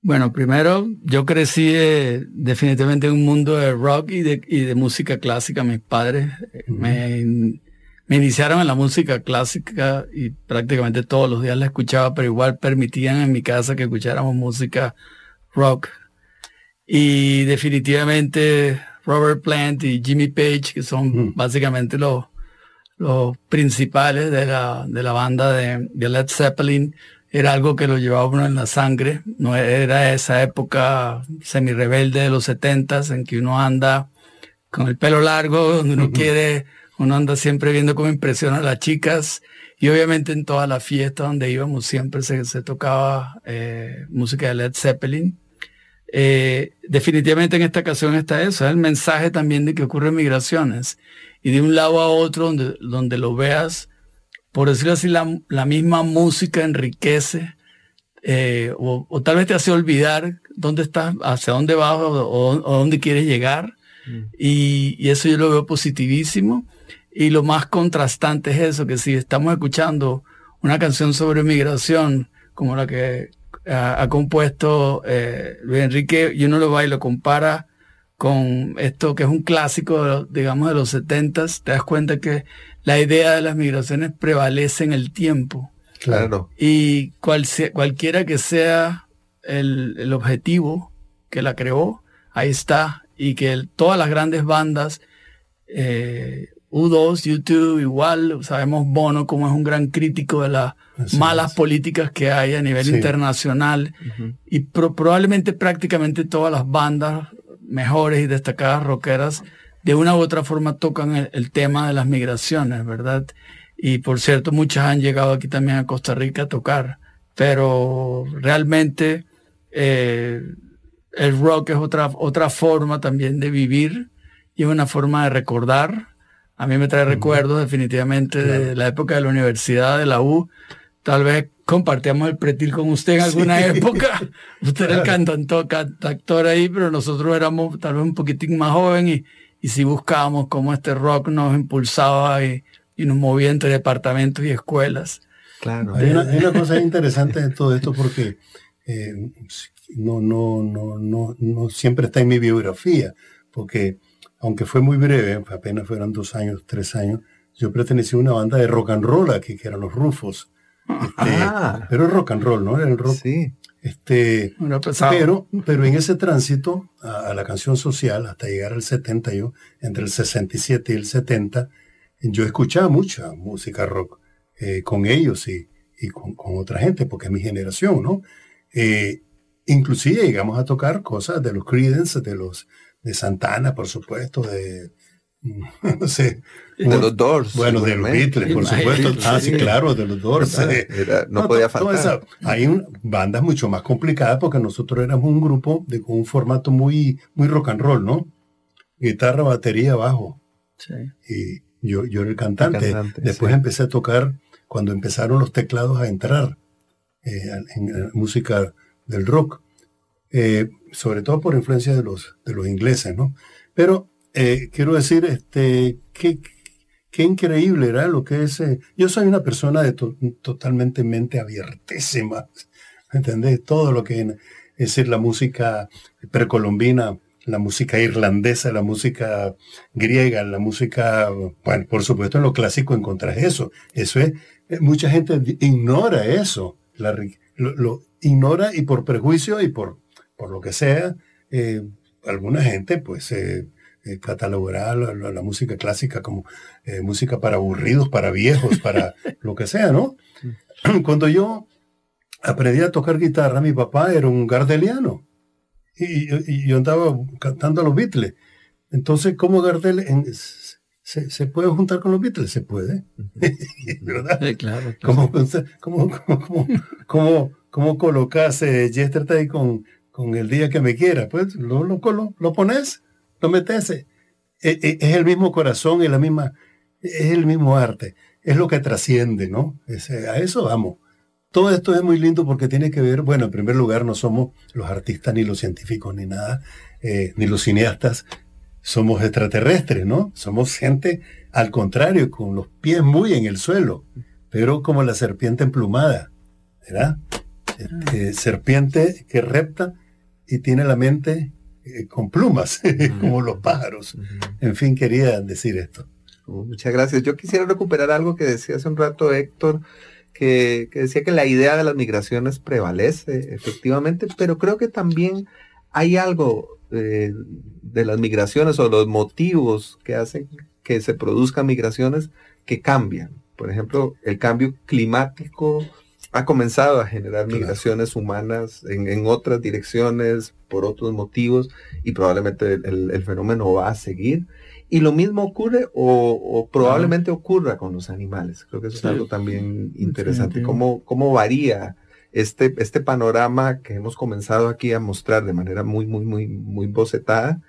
Bueno, primero, yo crecí eh, definitivamente en un mundo de rock y de, y de música clásica. Mis padres eh, me, me, iniciaron en la música clásica y prácticamente todos los días la escuchaba, pero igual permitían en mi casa que escucháramos música rock. Y definitivamente Robert Plant y Jimmy Page, que son básicamente los, los principales de la, de la banda de, de Led Zeppelin, era algo que lo llevaba uno en la sangre, no era esa época semi-rebelde de los setentas en que uno anda con el pelo largo, donde uno quiere, uno anda siempre viendo cómo impresiona a las chicas. Y obviamente en todas las fiestas donde íbamos siempre se, se tocaba eh, música de Led Zeppelin. Eh, definitivamente en esta ocasión está eso, es el mensaje también de que ocurren migraciones y de un lado a otro donde, donde lo veas por decirlo así, la, misma música enriquece eh, o, tal vez te hace olvidar dónde estás, hacia dónde vas o, dónde quieres llegar. Mm. Y, eso yo lo veo positivísimo. Y lo más contrastante es eso, que si estamos escuchando una canción sobre migración, como la que ha, compuesto eh, Luis Enrique, y uno lo va y lo compara con esto que es un clásico, digamos, de los setentas, te das cuenta que la idea de las migraciones prevalece en el tiempo. Claro. Y cual cualquiera que sea el, objetivo que la creó, ahí está. Y que todas las grandes bandas, eh, U2, YouTube, igual, sabemos Bono como es un gran crítico de las malas políticas que hay a nivel internacional. Y probablemente prácticamente todas las bandas mejores y destacadas rockeras de una u otra forma tocan el, tema de las migraciones, ¿verdad? Y por cierto, muchas han llegado aquí también a Costa Rica a tocar, pero realmente eh, el rock es otra, otra forma también de vivir y es una forma de recordar. A mí me trae recuerdos definitivamente de la época de la universidad, de la U. Tal vez compartíamos el pretil con usted en alguna época. Usted era el cantante, actor ahí, pero nosotros éramos tal vez un poquitín más joven y, y si buscábamos cómo este rock nos impulsaba y, nos movía entre departamentos y escuelas. Claro. Hay una, cosa interesante de todo esto porque eh, no, no, no, no, no siempre está en mi biografía, porque aunque fue muy breve, apenas fueron dos años, tres años, yo pertenecía a una banda de rock and roll aquí, que eran los Rufos. Este, ah. Pero rock and roll, ¿no? Era el rock. Sí. Este, pero, pero en ese tránsito a, la canción social, hasta llegar al 70, yo, entre el 67 y el 70, yo escuchaba mucha música rock eh, con ellos y, y con, con, otra gente, porque es mi generación, ¿no? Eh, inclusive llegamos a tocar cosas de los Creedence, de los de Santana, por supuesto, de no sé. De los Doors. Bueno, de los Beatles, por supuesto. Ah, sí, claro, de los Doors. no, podía faltar. hay bandas mucho más complicadas porque nosotros éramos un grupo de, con un formato muy, muy rock and roll, ¿no? Guitarra, batería, bajo. Sí. Y yo, yo era el cantante. Después empecé a tocar cuando empezaron los teclados a entrar eh, en, música del rock. Eh, sobre todo por influencia de los, de los ingleses, ¿no? Pero eh, quiero decir, este, qué, qué increíble era lo que es. Eh, yo soy una persona de totalmente mente abiertísima, ¿entendés? Todo lo que es decir la música precolombina, la música irlandesa, la música griega, la música, bueno, por supuesto en lo clásico encontrás eso. Eso es, eh, mucha gente ignora eso, lo, ignora y por prejuicio y por, por lo que sea, alguna gente pues catalogará la, música clásica como eh, música para aburridos, para viejos, para lo que sea, ¿no? Cuando yo aprendí a tocar guitarra, mi papá era un gardeliano y, yo andaba cantando a los Beatles. Entonces, ¿cómo Gardel se, puede juntar con los Beatles? Se puede, ¿verdad? Sí, claro. ¿Cómo, cómo, cómo, cómo, colocas eh, Yesterday con, con el día que me quiera? Pues lo, lo, lo pones no metese. E, e, es, el mismo corazón, es la misma, es el mismo arte, es lo que trasciende, ¿no? a eso vamos. Todo esto es muy lindo porque tiene que ver, bueno, en primer lugar no somos los artistas ni los científicos ni nada, eh, ni los cineastas, somos extraterrestres, ¿no? Somos gente al contrario, con los pies muy en el suelo, pero como la serpiente emplumada, ¿verdad? Este, serpiente que repta y tiene la mente eh, con plumas, como los pájaros. En fin, quería decir esto. Oh, muchas gracias. Yo quisiera recuperar algo que decía hace un rato Héctor, que, decía que la idea de las migraciones prevalece, efectivamente, pero creo que también hay algo eh, de las migraciones o los motivos que hacen que se produzcan migraciones que cambian. Por ejemplo, el cambio climático ha comenzado a generar migraciones humanas en, otras direcciones por otros motivos y probablemente el, fenómeno va a seguir. Y lo mismo ocurre o, probablemente ocurra con los animales. Creo que eso es algo también interesante. ¿Cómo, cómo varía este, este panorama que hemos comenzado aquí a mostrar de manera muy, muy, muy, muy bocetada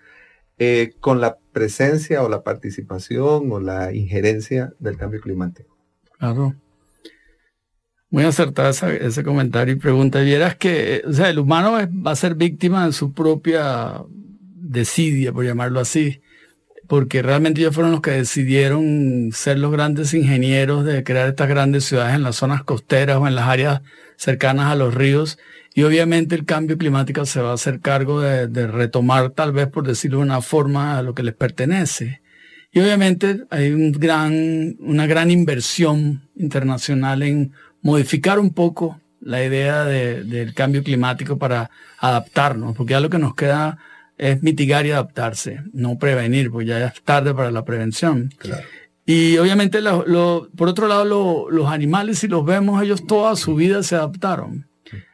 eh, con la presencia o la participación o la injerencia del cambio climático. Claro. Muy acertada ese comentario y pregunta. Vieras que, o sea, el humano va a ser víctima de su propia desidia, por llamarlo así, porque realmente ellos fueron los que decidieron ser los grandes ingenieros de crear estas grandes ciudades en las zonas costeras o en las áreas cercanas a los ríos y obviamente el cambio climático se va a hacer cargo de, retomar, tal vez por decirlo de una forma, a lo que les pertenece. Y obviamente hay un gran, una gran inversión internacional en modificar un poco la idea del cambio climático para adaptarnos, porque ya lo que nos queda es mitigar y adaptarse, no prevenir, porque ya es tarde para la prevención. Y obviamente, por otro lado, los animales, si los vemos, ellos toda su vida se adaptaron.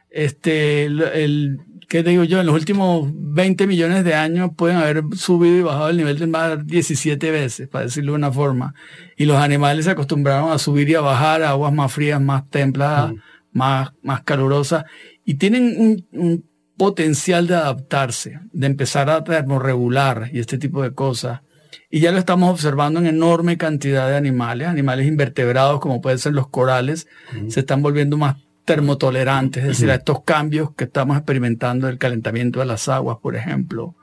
Este, el, ¿qué te digo yo? En los últimos 20 millones de años pueden haber subido y bajado el nivel del mar 17 veces, para decirlo de una forma. Y los animales se acostumbraron a subir y a bajar a aguas más frías, más templadas, más, más calurosas. Y tienen un, un, potencial de adaptarse, de empezar a termorregular y este tipo de cosas. Y ya lo estamos observando en enorme cantidad de animales, animales invertebrados como pueden ser los corales, se están volviendo más termotolerantes, es decir, a estos cambios que estamos experimentando del calentamiento de las aguas, por ejemplo.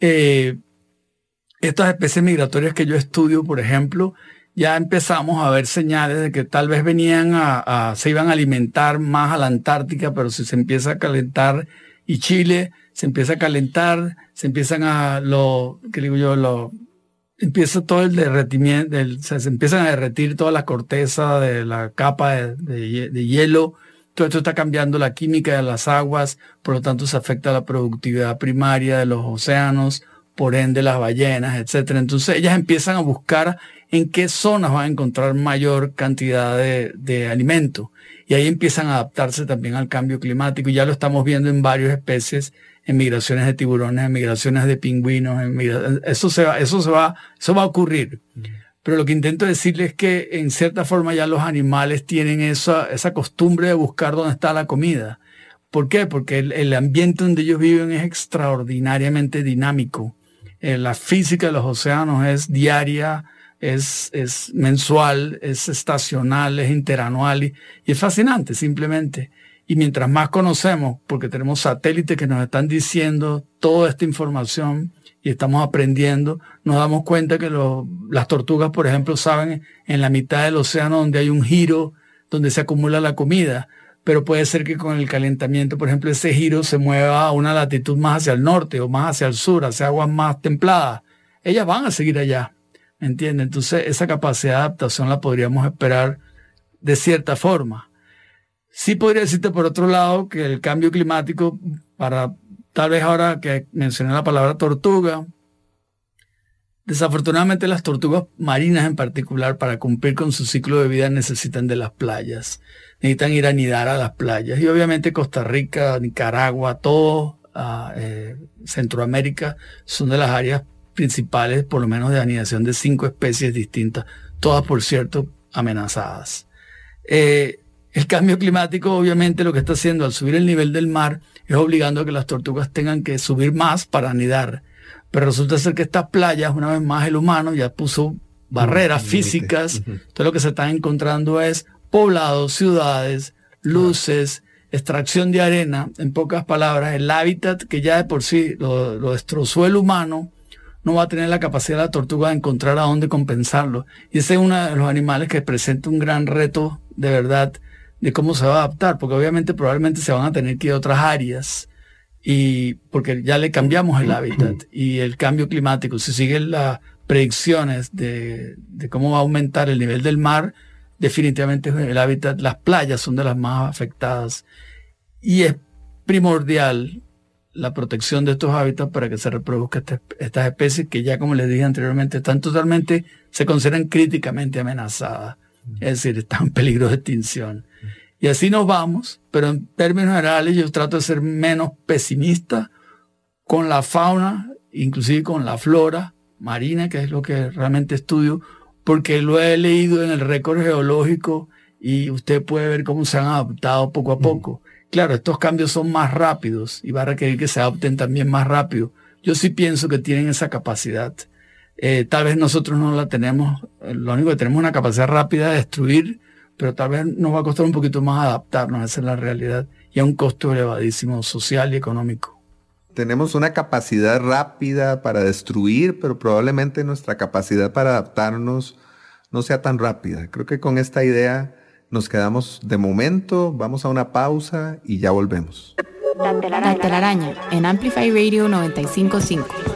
Eh, estas especies migratorias que yo estudio, por ejemplo, ya empezamos a ver señales de que tal vez venían a, se iban a alimentar más a la Antártica, pero si se empieza a calentar y Chile se empieza a calentar, se empiezan a lo, que digo yo, lo, empieza todo el derretimiento, se empiezan a derretir toda la corteza de la capa de hielo todo esto está cambiando la química de las aguas, por lo tanto se afecta la productividad primaria de los océanos, por ende las ballenas, etc. Entonces ellas empiezan a buscar en qué zonas van a encontrar mayor cantidad de, de alimento. Y ahí empiezan a adaptarse también al cambio climático. Y ya lo estamos viendo en varias especies, en migraciones de tiburones, en migraciones de pingüinos, en eso se va, eso se va, eso va a ocurrir. Pero lo que intento decirles es que en cierta forma ya los animales tienen esa, esa costumbre de buscar dónde está la comida. ¿Por qué? Porque el, ambiente donde ellos viven es extraordinariamente dinámico. Eh, la física de los océanos es diaria, es, es mensual, es estacional, es interanual y, y es fascinante simplemente. Y mientras más conocemos, porque tenemos satélites que nos están diciendo toda esta información, y estamos aprendiendo, nos damos cuenta que las tortugas, por ejemplo, saben en la mitad del océano donde hay un giro donde se acumula la comida, pero puede ser que con el calentamiento, por ejemplo, ese giro se mueva a una latitud más hacia el norte o más hacia el sur, hacia aguas más templadas. Ellas van a seguir allá, ¿me entiendes? Entonces, esa capacidad de adaptación la podríamos esperar de cierta forma. Sí podría decirte, por otro lado, que el cambio climático, para Tal vez ahora que mencioné la palabra tortuga, desafortunadamente las tortugas marinas en particular para cumplir con su ciclo de vida necesitan de las playas, necesitan ir a nidar a las playas y obviamente Costa Rica, Nicaragua, todo ah, eh, Centroamérica son de las áreas principales por lo menos de anidación de cinco especies distintas, todas por cierto amenazadas. Eh, el cambio climático obviamente lo que está haciendo al subir el nivel del mar es obligando a que las tortugas tengan que subir más para anidar. Pero resulta ser que estas playas, una vez más el humano ya puso barreras físicas. Entonces lo que se está encontrando es poblados, ciudades, luces, extracción de arena. En pocas palabras, el hábitat que ya de por sí lo, destrozó el humano, no va a tener la capacidad de la tortuga de encontrar a dónde compensarlo. Y ese es uno de los animales que presenta un gran reto de verdad de cómo se va a adaptar, porque obviamente probablemente se van a tener que ir a otras áreas y porque ya le cambiamos el hábitat y el cambio climático, si siguen las predicciones de, cómo va a aumentar el nivel del mar, definitivamente el hábitat, las playas son de las más afectadas. Y es primordial la protección de estos hábitats para que se reproduzcan este, estas especies que ya como les dije anteriormente están totalmente, se consideran críticamente amenazadas, es decir, están en peligro de extinción. Y así nos vamos, pero en términos generales yo trato de ser menos pesimista con la fauna, inclusive con la flora marina, que es lo que realmente estudio, porque lo he leído en el récord geológico y usted puede ver cómo se han adaptado poco a poco. Claro, estos cambios son más rápidos y va a requerir que se adapten también más rápido. Yo sí pienso que tienen esa capacidad. Eh, tal vez nosotros no la tenemos, lo único que tenemos es una capacidad rápida de destruir, pero tal vez nos va a costar un poquito más adaptarnos, a esa es la realidad, y a un costo elevadísimo social y económico. Tenemos una capacidad rápida para destruir, pero probablemente nuestra capacidad para adaptarnos no sea tan rápida. Creo que con esta idea nos quedamos de momento, vamos a una pausa y ya volvemos. La telaraña, en Amplify Radio 955.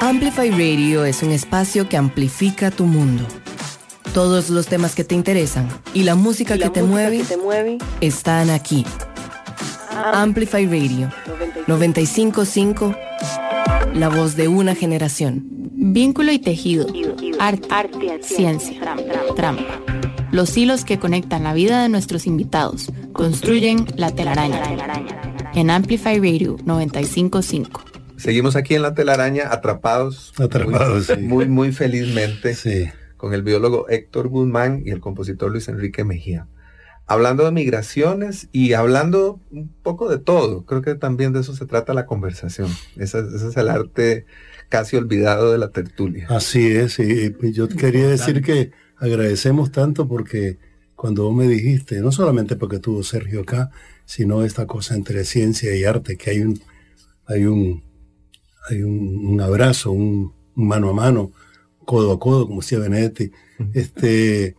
Amplify Radio es un espacio que amplifica tu mundo. Todos los temas que te interesan y la música, Y la que, te música mueve que te mueve están aquí. Amplify Radio 955, la voz de una generación. Vínculo y tejido, arte, ciencia, trampa. Los hilos que conectan la vida de nuestros invitados construyen la telaraña. En Amplify Radio 955. Seguimos aquí en la telaraña atrapados. Atrapados, muy, sí. muy, muy felizmente Sí. con el biólogo Héctor Guzmán y el compositor Luis Enrique Mejía. Hablando de migraciones y hablando un poco de todo. Creo que también de eso se trata la conversación. Ese, ese es el arte casi olvidado de la tertulia. Así es, y y yo quería decir que agradecemos tanto porque cuando vos me dijiste, no solamente porque tuvo Sergio acá, sino esta cosa entre ciencia y arte, que hay un, hay un, hay un, un abrazo, un, un mano a mano, codo a codo, como decía Benedetti. Este,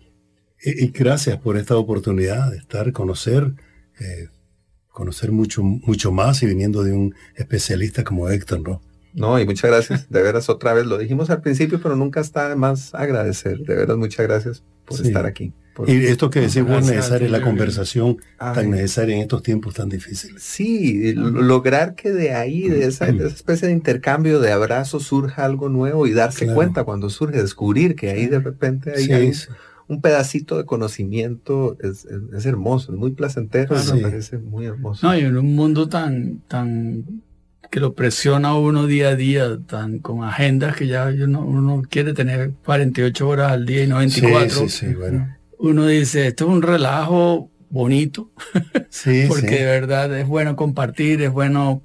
y, y gracias por esta oportunidad de estar, conocer, eh, conocer mucho, mucho más y viniendo de un especialista como Héctor, ¿no? No, y muchas gracias. De veras, otra vez lo dijimos al principio, pero nunca está de más agradecer. De veras, muchas gracias por Sí. estar aquí. Y esto que decís vos ti, la conversación Ay. tan necesaria en estos tiempos tan difíciles. Sí, lo- lograr que de ahí, de esa, de esa especie de intercambio de abrazos, surja algo nuevo y darse Claro. cuenta cuando surge, descubrir que ahí de repente hay Sí, sí. un pedacito de conocimiento, es, es- es hermoso, es muy placentero, Claro. me Sí. parece muy hermoso. No, y en un mundo tan, tan que lo presiona uno día a día, tan con agendas que ya uno, uno quiere tener 48 horas al día y no 24. Sí, sí, sí, bueno. Uno dice, esto es un relajo bonito, Sí, porque sí. de verdad es bueno compartir, es bueno,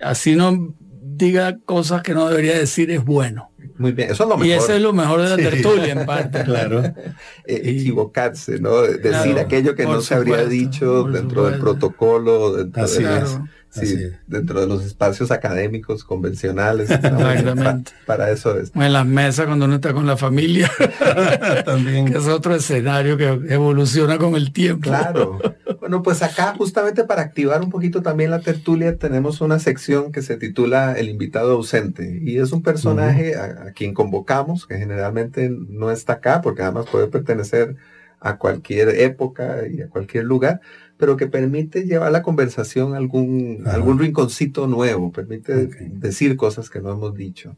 así no diga cosas que no debería decir, es bueno. Muy bien, eso es lo mejor. Y eso es lo mejor de la Sí. tertulia en parte. Claro. eh, Y- equivocarse, ¿no? De- Decir Claro, aquello que no se habría dicho dentro del protocolo, dentro, Así de, es. Sí, dentro de los espacios académicos convencionales. Exactamente. pa- para eso es. O en las mesas cuando uno está con la familia, También. que es otro escenario que evoluciona con el tiempo. Claro. Bueno, pues acá justamente para activar un poquito también la tertulia tenemos una sección que se titula El invitado ausente y es un personaje a, a quien convocamos que generalmente no está acá porque además puede pertenecer a cualquier época y a cualquier lugar, pero que permite llevar la conversación a algún, algún rinconcito nuevo, permite decir cosas que no hemos dicho.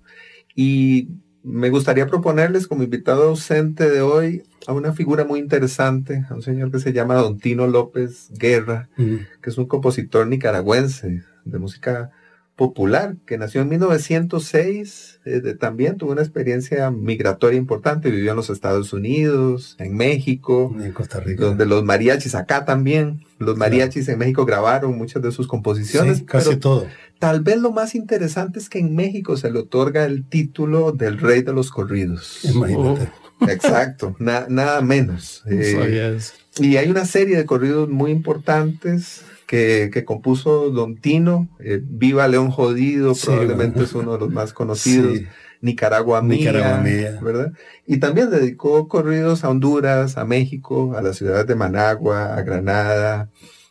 Y me gustaría proponerles como invitado ausente de hoy a una figura muy interesante, a un señor que se llama Don Tino López Guerra, que es un compositor nicaragüense de música popular, que nació en 1906, eh, también tuvo una experiencia migratoria importante, vivió en los Estados Unidos, en México, en Costa Rica, donde los mariachis, acá también, los mariachis en México grabaron muchas de sus composiciones. Sí, casi todo. Tal vez lo más interesante es que en México se le otorga el título del rey de los corridos. Imagínate. Oh, exacto, nada menos. Eh, y hay una serie de corridos muy importantes que, que compuso Don Tino, eh, Viva León Jodido, Sí, probablemente bueno. es uno de los más conocidos. Sí. Nicaragua Mía, Nicaragua Mía. ¿verdad? Y también dedicó corridos a Honduras, a México, a las ciudades de Managua, a Granada,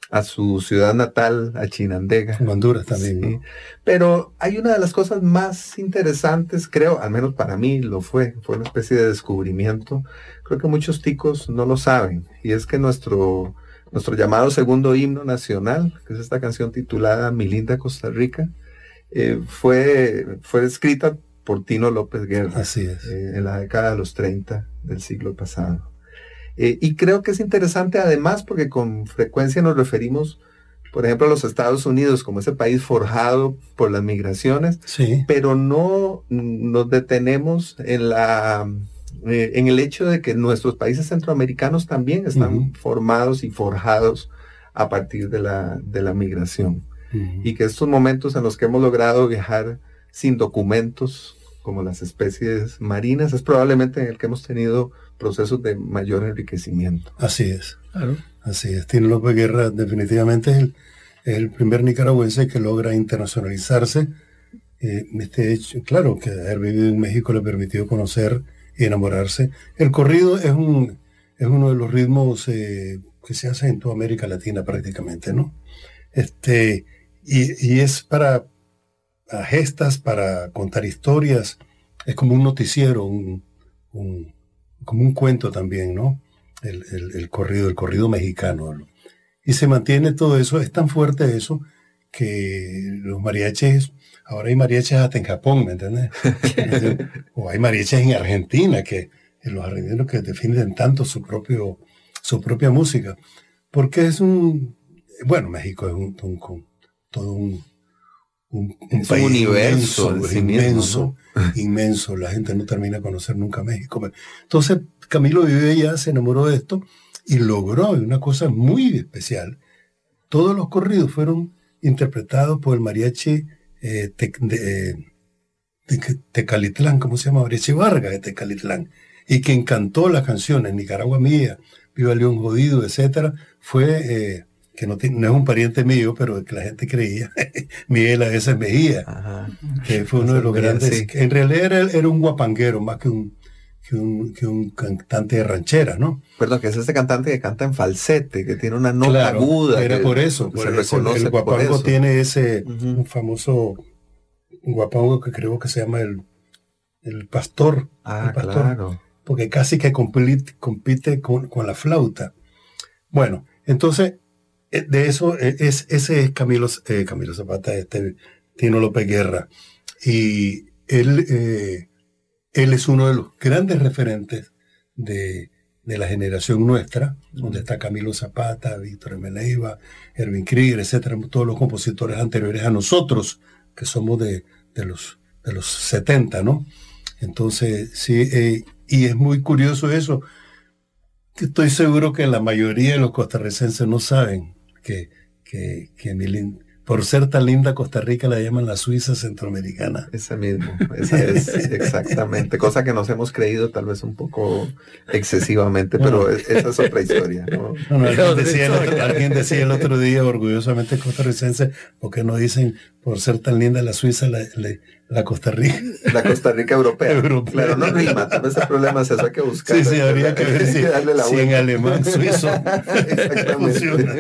a su ciudad natal, a Chinandega. En Honduras también, Sí. ¿no? Pero hay una de las cosas más interesantes, creo, al menos para mí lo fue, fue una especie de descubrimiento. Creo que muchos ticos no lo saben, y es que nuestro, nuestro llamado segundo himno nacional, que es esta canción titulada Mi linda Costa Rica, eh, fue, fue escrita por Tino López Guerra Así es. eh, en la década de los 30 del siglo pasado. Eh, y creo que es interesante además porque con frecuencia nos referimos, por ejemplo, a los Estados Unidos como ese país forjado por las migraciones, Sí, pero no nos detenemos en la eh, en el hecho de que nuestros países centroamericanos también están formados y forjados a partir de la, de la migración y que estos momentos en los que hemos logrado viajar sin documentos, como las especies marinas, es probablemente en el que hemos tenido procesos de mayor enriquecimiento. así es. Claro. Así es. Tino López Guerra definitivamente es el, es el primer nicaragüense que logra internacionalizarse. Eh, este hecho, claro, que haber vivido en México le permitió conocer enamorarse. El corrido es, un, es uno de los ritmos eh, que se hace en toda América Latina prácticamente, ¿no? Este, y, y es para, gestas, para contar historias. Es como un noticiero, un, como un cuento también, ¿no? El, el- corrido, el corrido mexicano. ¿no? Y se mantiene todo eso, es tan fuerte eso que los mariachis, ahora hay mariachis hasta en Japón, ¿me entiendes? o hay mariachis en Argentina, que en los argentinos que defienden tanto su, propio, su propia música. Porque es un, bueno, México es un, un- todo un, un, un Es un universo en inmenso, sí mismo, inmenso, inmenso. La gente no termina de conocer nunca México. Entonces, Camilo vivió allá, se enamoró de esto y logró una cosa muy especial. Todos los corridos fueron interpretados por el mariachi eh, de, de- Tecalitlán, ¿cómo se llama? Mariachi Vargas de Tecalitlán. Y quien cantó las canciones, Nicaragua Mía, Viva León Jodido, etcétera, fue, eh, que no, es un pariente mío, pero que la gente creía, Miguel A. S. Mejía Ajá. que fue uno de los grandes, sí. en realidad era, era un guapanguero más que un, que un, que un cantante de ranchera, ¿no? Perdón, que es este cantante que canta en falsete, que tiene una nota Claro, aguda. Era que por eso, se por eso, reconoce el por guapango eso. tiene ese un famoso guapango que creo que se llama el, el pastor, Ah, el pastor, claro. porque casi que compite, compite con, con la flauta. Bueno, entonces, eh, de eso, eh, es, ese es Camilo, eh, Camilo Zapata, este Tino López Guerra. Y él, eh, él es uno de los grandes referentes de, de la generación nuestra, donde está Camilo Zapata, Víctor M. Leiva, Erwin Krieger, etcétera, todos los compositores anteriores a nosotros, que somos de, de los, de los 70, ¿no? Entonces, sí, eh, y es muy curioso eso, estoy seguro que la mayoría de los costarricenses no saben que, que, que por ser tan linda Costa Rica la llaman la Suiza centroamericana. Ese mismo, esa es exactamente, cosa que nos hemos creído tal vez un poco excesivamente, pero es- esa es otra historia. ¿no? No, no, alguien, decía el otro, alguien decía el otro día, orgullosamente costarricense, ¿por qué no dicen por ser tan linda la Suiza, la, la- la Costa Rica? La Costa Rica europea. Europea. Claro, no rima, tal vez el problema es eso, hay que buscar. Sí, sí, habría que ver si, darle la si en alemán suizo Exactamente. funciona.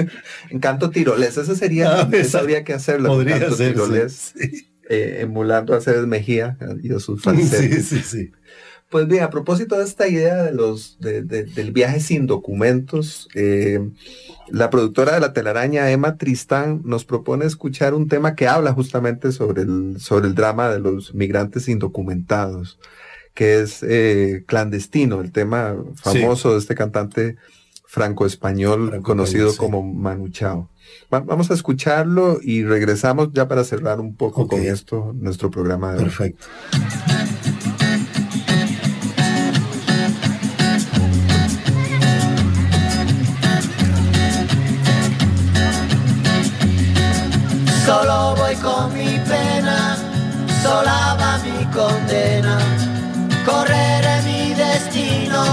En canto tirolés, ese sería, Ah, eso habría que hacerlo. podría hacerse, tirolés, sí. eh, emulando a Ceres Mejía y a sus Sí, falsetes. sí, sí. Pues bien, a propósito de esta idea de los, de- de- del viaje sin documentos, eh, la productora de la telaraña, Emma Tristán, nos propone escuchar un tema que habla justamente sobre el, sobre el drama de los migrantes indocumentados, que es eh, clandestino, el tema famoso de este cantante franco-español conocido sí. como Manu Chao. Va- vamos a escucharlo y regresamos ya para cerrar un poco con esto nuestro programa de hoy. Perfecto. Solo voy con mi pena, sola va mi condena. Correré mi destino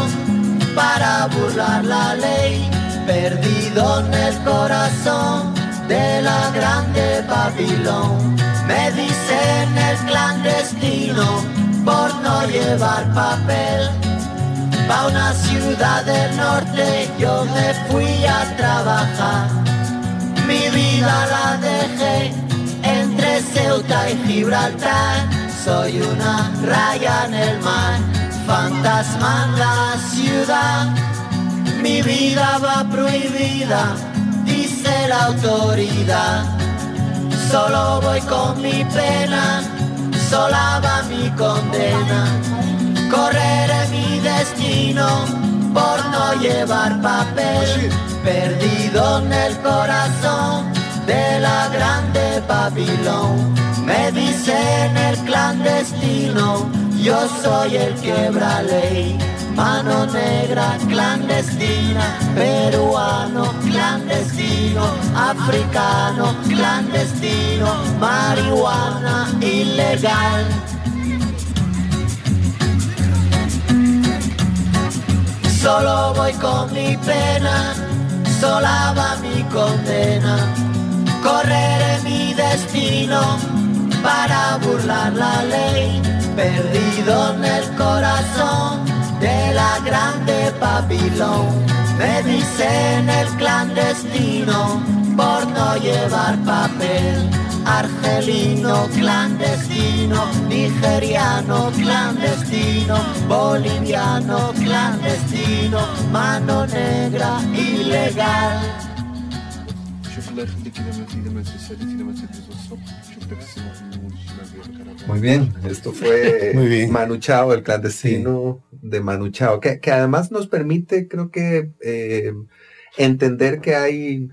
para burlar la ley, perdido en el corazón de la grande Babilón. Me dicen el clandestino por no llevar papel. Pa' una ciudad del norte yo me fui a trabajar. Mi vida la dejé entre Ceuta y Gibraltar. Soy una raya en el mar, fantasma en la ciudad. Mi vida va prohibida, dice la autoridad. Solo voy con mi pena, sola va mi condena. Correré mi destino por no llevar papel, perdido en el corazón de la grande Babilón. Me dicen el clandestino, yo soy el quebra ley. Mano negra clandestina, peruano clandestino, africano clandestino, marihuana ilegal. Solo voy con mi pena, sola va mi condena. Correré mi destino para burlar la ley, perdido en el corazón de la grande Babilón. Me dicen el clandestino por no llevar papel. Argelino clandestino, nigeriano clandestino, boliviano clandestino, mano negra ilegal. Muy bien, esto fue Muy bien. Manu Chao, el clandestino de Manu Chao, que, que además nos permite, creo que, eh, entender que hay,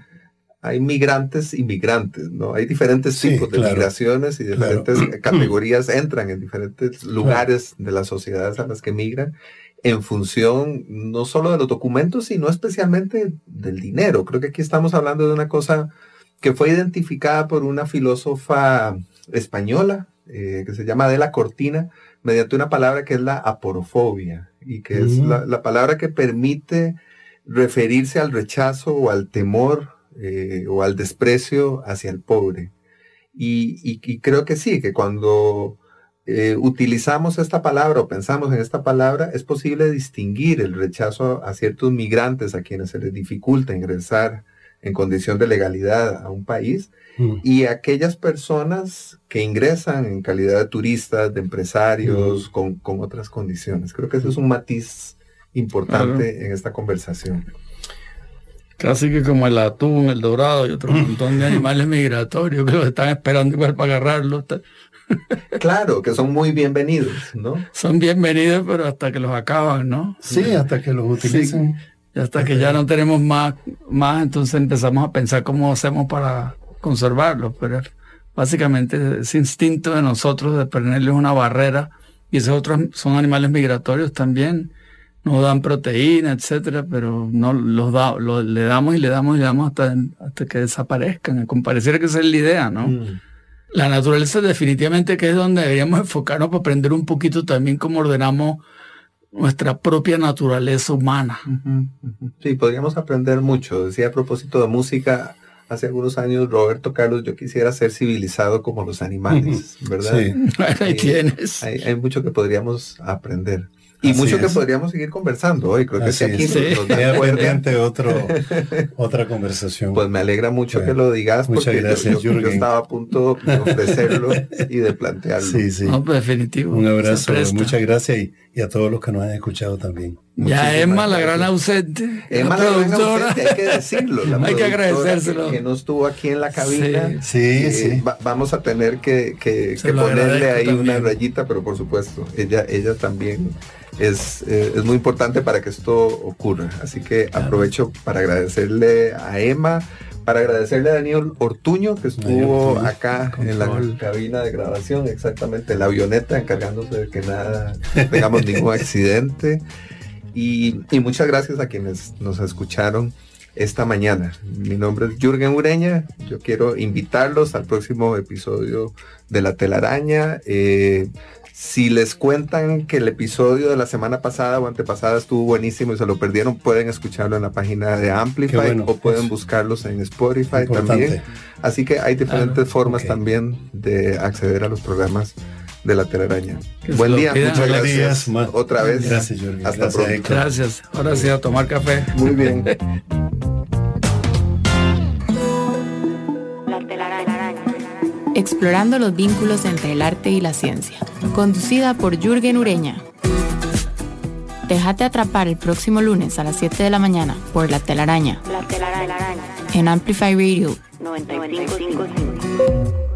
hay migrantes y migrantes, ¿no? Hay diferentes Sí, tipos de claro. migraciones y Claro. diferentes categorías entran en diferentes lugares de las sociedades a las que migran en función no solo de los documentos, sino especialmente del dinero. Creo que aquí estamos hablando de una cosa que fue identificada por una filósofa española eh, que se llama Adela Cortina mediante una palabra que es la aporofobia y que es Mm. la, la palabra que permite referirse al rechazo o al temor eh, o al desprecio hacia el pobre. Y, y- y creo que sí, que cuando eh, utilizamos esta palabra o pensamos en esta palabra, es posible distinguir el rechazo a ciertos migrantes a quienes se les dificulta ingresar en condición de legalidad a un país Mm. y aquellas personas que ingresan en calidad de turistas, de empresarios, con, con otras condiciones. Creo que eso es un matiz importante en esta conversación. Casi que como el atún, el dorado y otro montón de animales migratorios que los están esperando igual para agarrarlos. Claro, que son muy bienvenidos, ¿no? Son bienvenidos, pero hasta que los acaban, ¿no? Sí, hasta que los utilicen. Y hasta que ya no tenemos más, más, entonces empezamos a pensar cómo hacemos para conservarlos. Pero básicamente ese instinto de nosotros de ponerles una barrera, y esos otros son animales migratorios también, nos dan proteína, etcétera, pero no los da, lo- le damos y le damos y le damos hasta, hasta que desaparezcan. Como pareciera que esa es la idea, ¿no? Mm. La naturaleza definitivamente que es donde deberíamos enfocarnos para aprender un poquito también cómo ordenamos nuestra propia naturaleza humana. Sí, podríamos aprender mucho. Decía a propósito de música, hace algunos años, Roberto Carlos, yo quisiera ser civilizado como los animales, ¿verdad? Sí. Ahí tienes. Hay, hay mucho que podríamos aprender. Y Así mucho que podríamos seguir conversando hoy. Creo que Así si aquí Sí. pendiente otro, otra conversación. Pues me alegra mucho Bueno, que lo digas muchas porque yo- gracias, yo, estaba a punto de ofrecerlo y de plantearlo. sí, sí. No, pues definitivo. Un abrazo, muchas gracias y, y a todos los que nos han escuchado también. Ya Emma, la gran ausente. Emma, la, gran ausente, hay que decirlo. hay que agradecérselo. Que, no estuvo aquí en la cabina. Sí, sí. vamos a tener que, que, ponerle ahí una rayita, pero por supuesto, ella, ella también es, eh, es muy importante para que esto ocurra. Así que aprovecho para agradecerle a Emma para agradecerle a Daniel Ortuño que estuvo acá en la cabina de grabación, exactamente en la avioneta, encargándose de que nada tengamos ningún accidente. Y, muchas gracias a quienes nos escucharon esta mañana. Mi nombre es Jürgen Ureña. Yo quiero invitarlos al próximo episodio de La Telaraña. Eh, si les cuentan que el episodio de la semana pasada o antepasada estuvo buenísimo y se lo perdieron, pueden escucharlo en la página de Amplify o pueden buscarlos en Spotify también. Así que hay diferentes formas también de acceder a los programas de la telaraña. Buen día, muchas gracias. Otra vez. Gracias, Hasta pronto. Gracias. Ahora sí a tomar café. Muy bien. Explorando los vínculos entre el arte y la ciencia. Conducida por Jürgen Ureña. Déjate atrapar el próximo lunes a las 7 de la mañana por La Telaraña. La Telaraña. En Amplify Radio 95.5.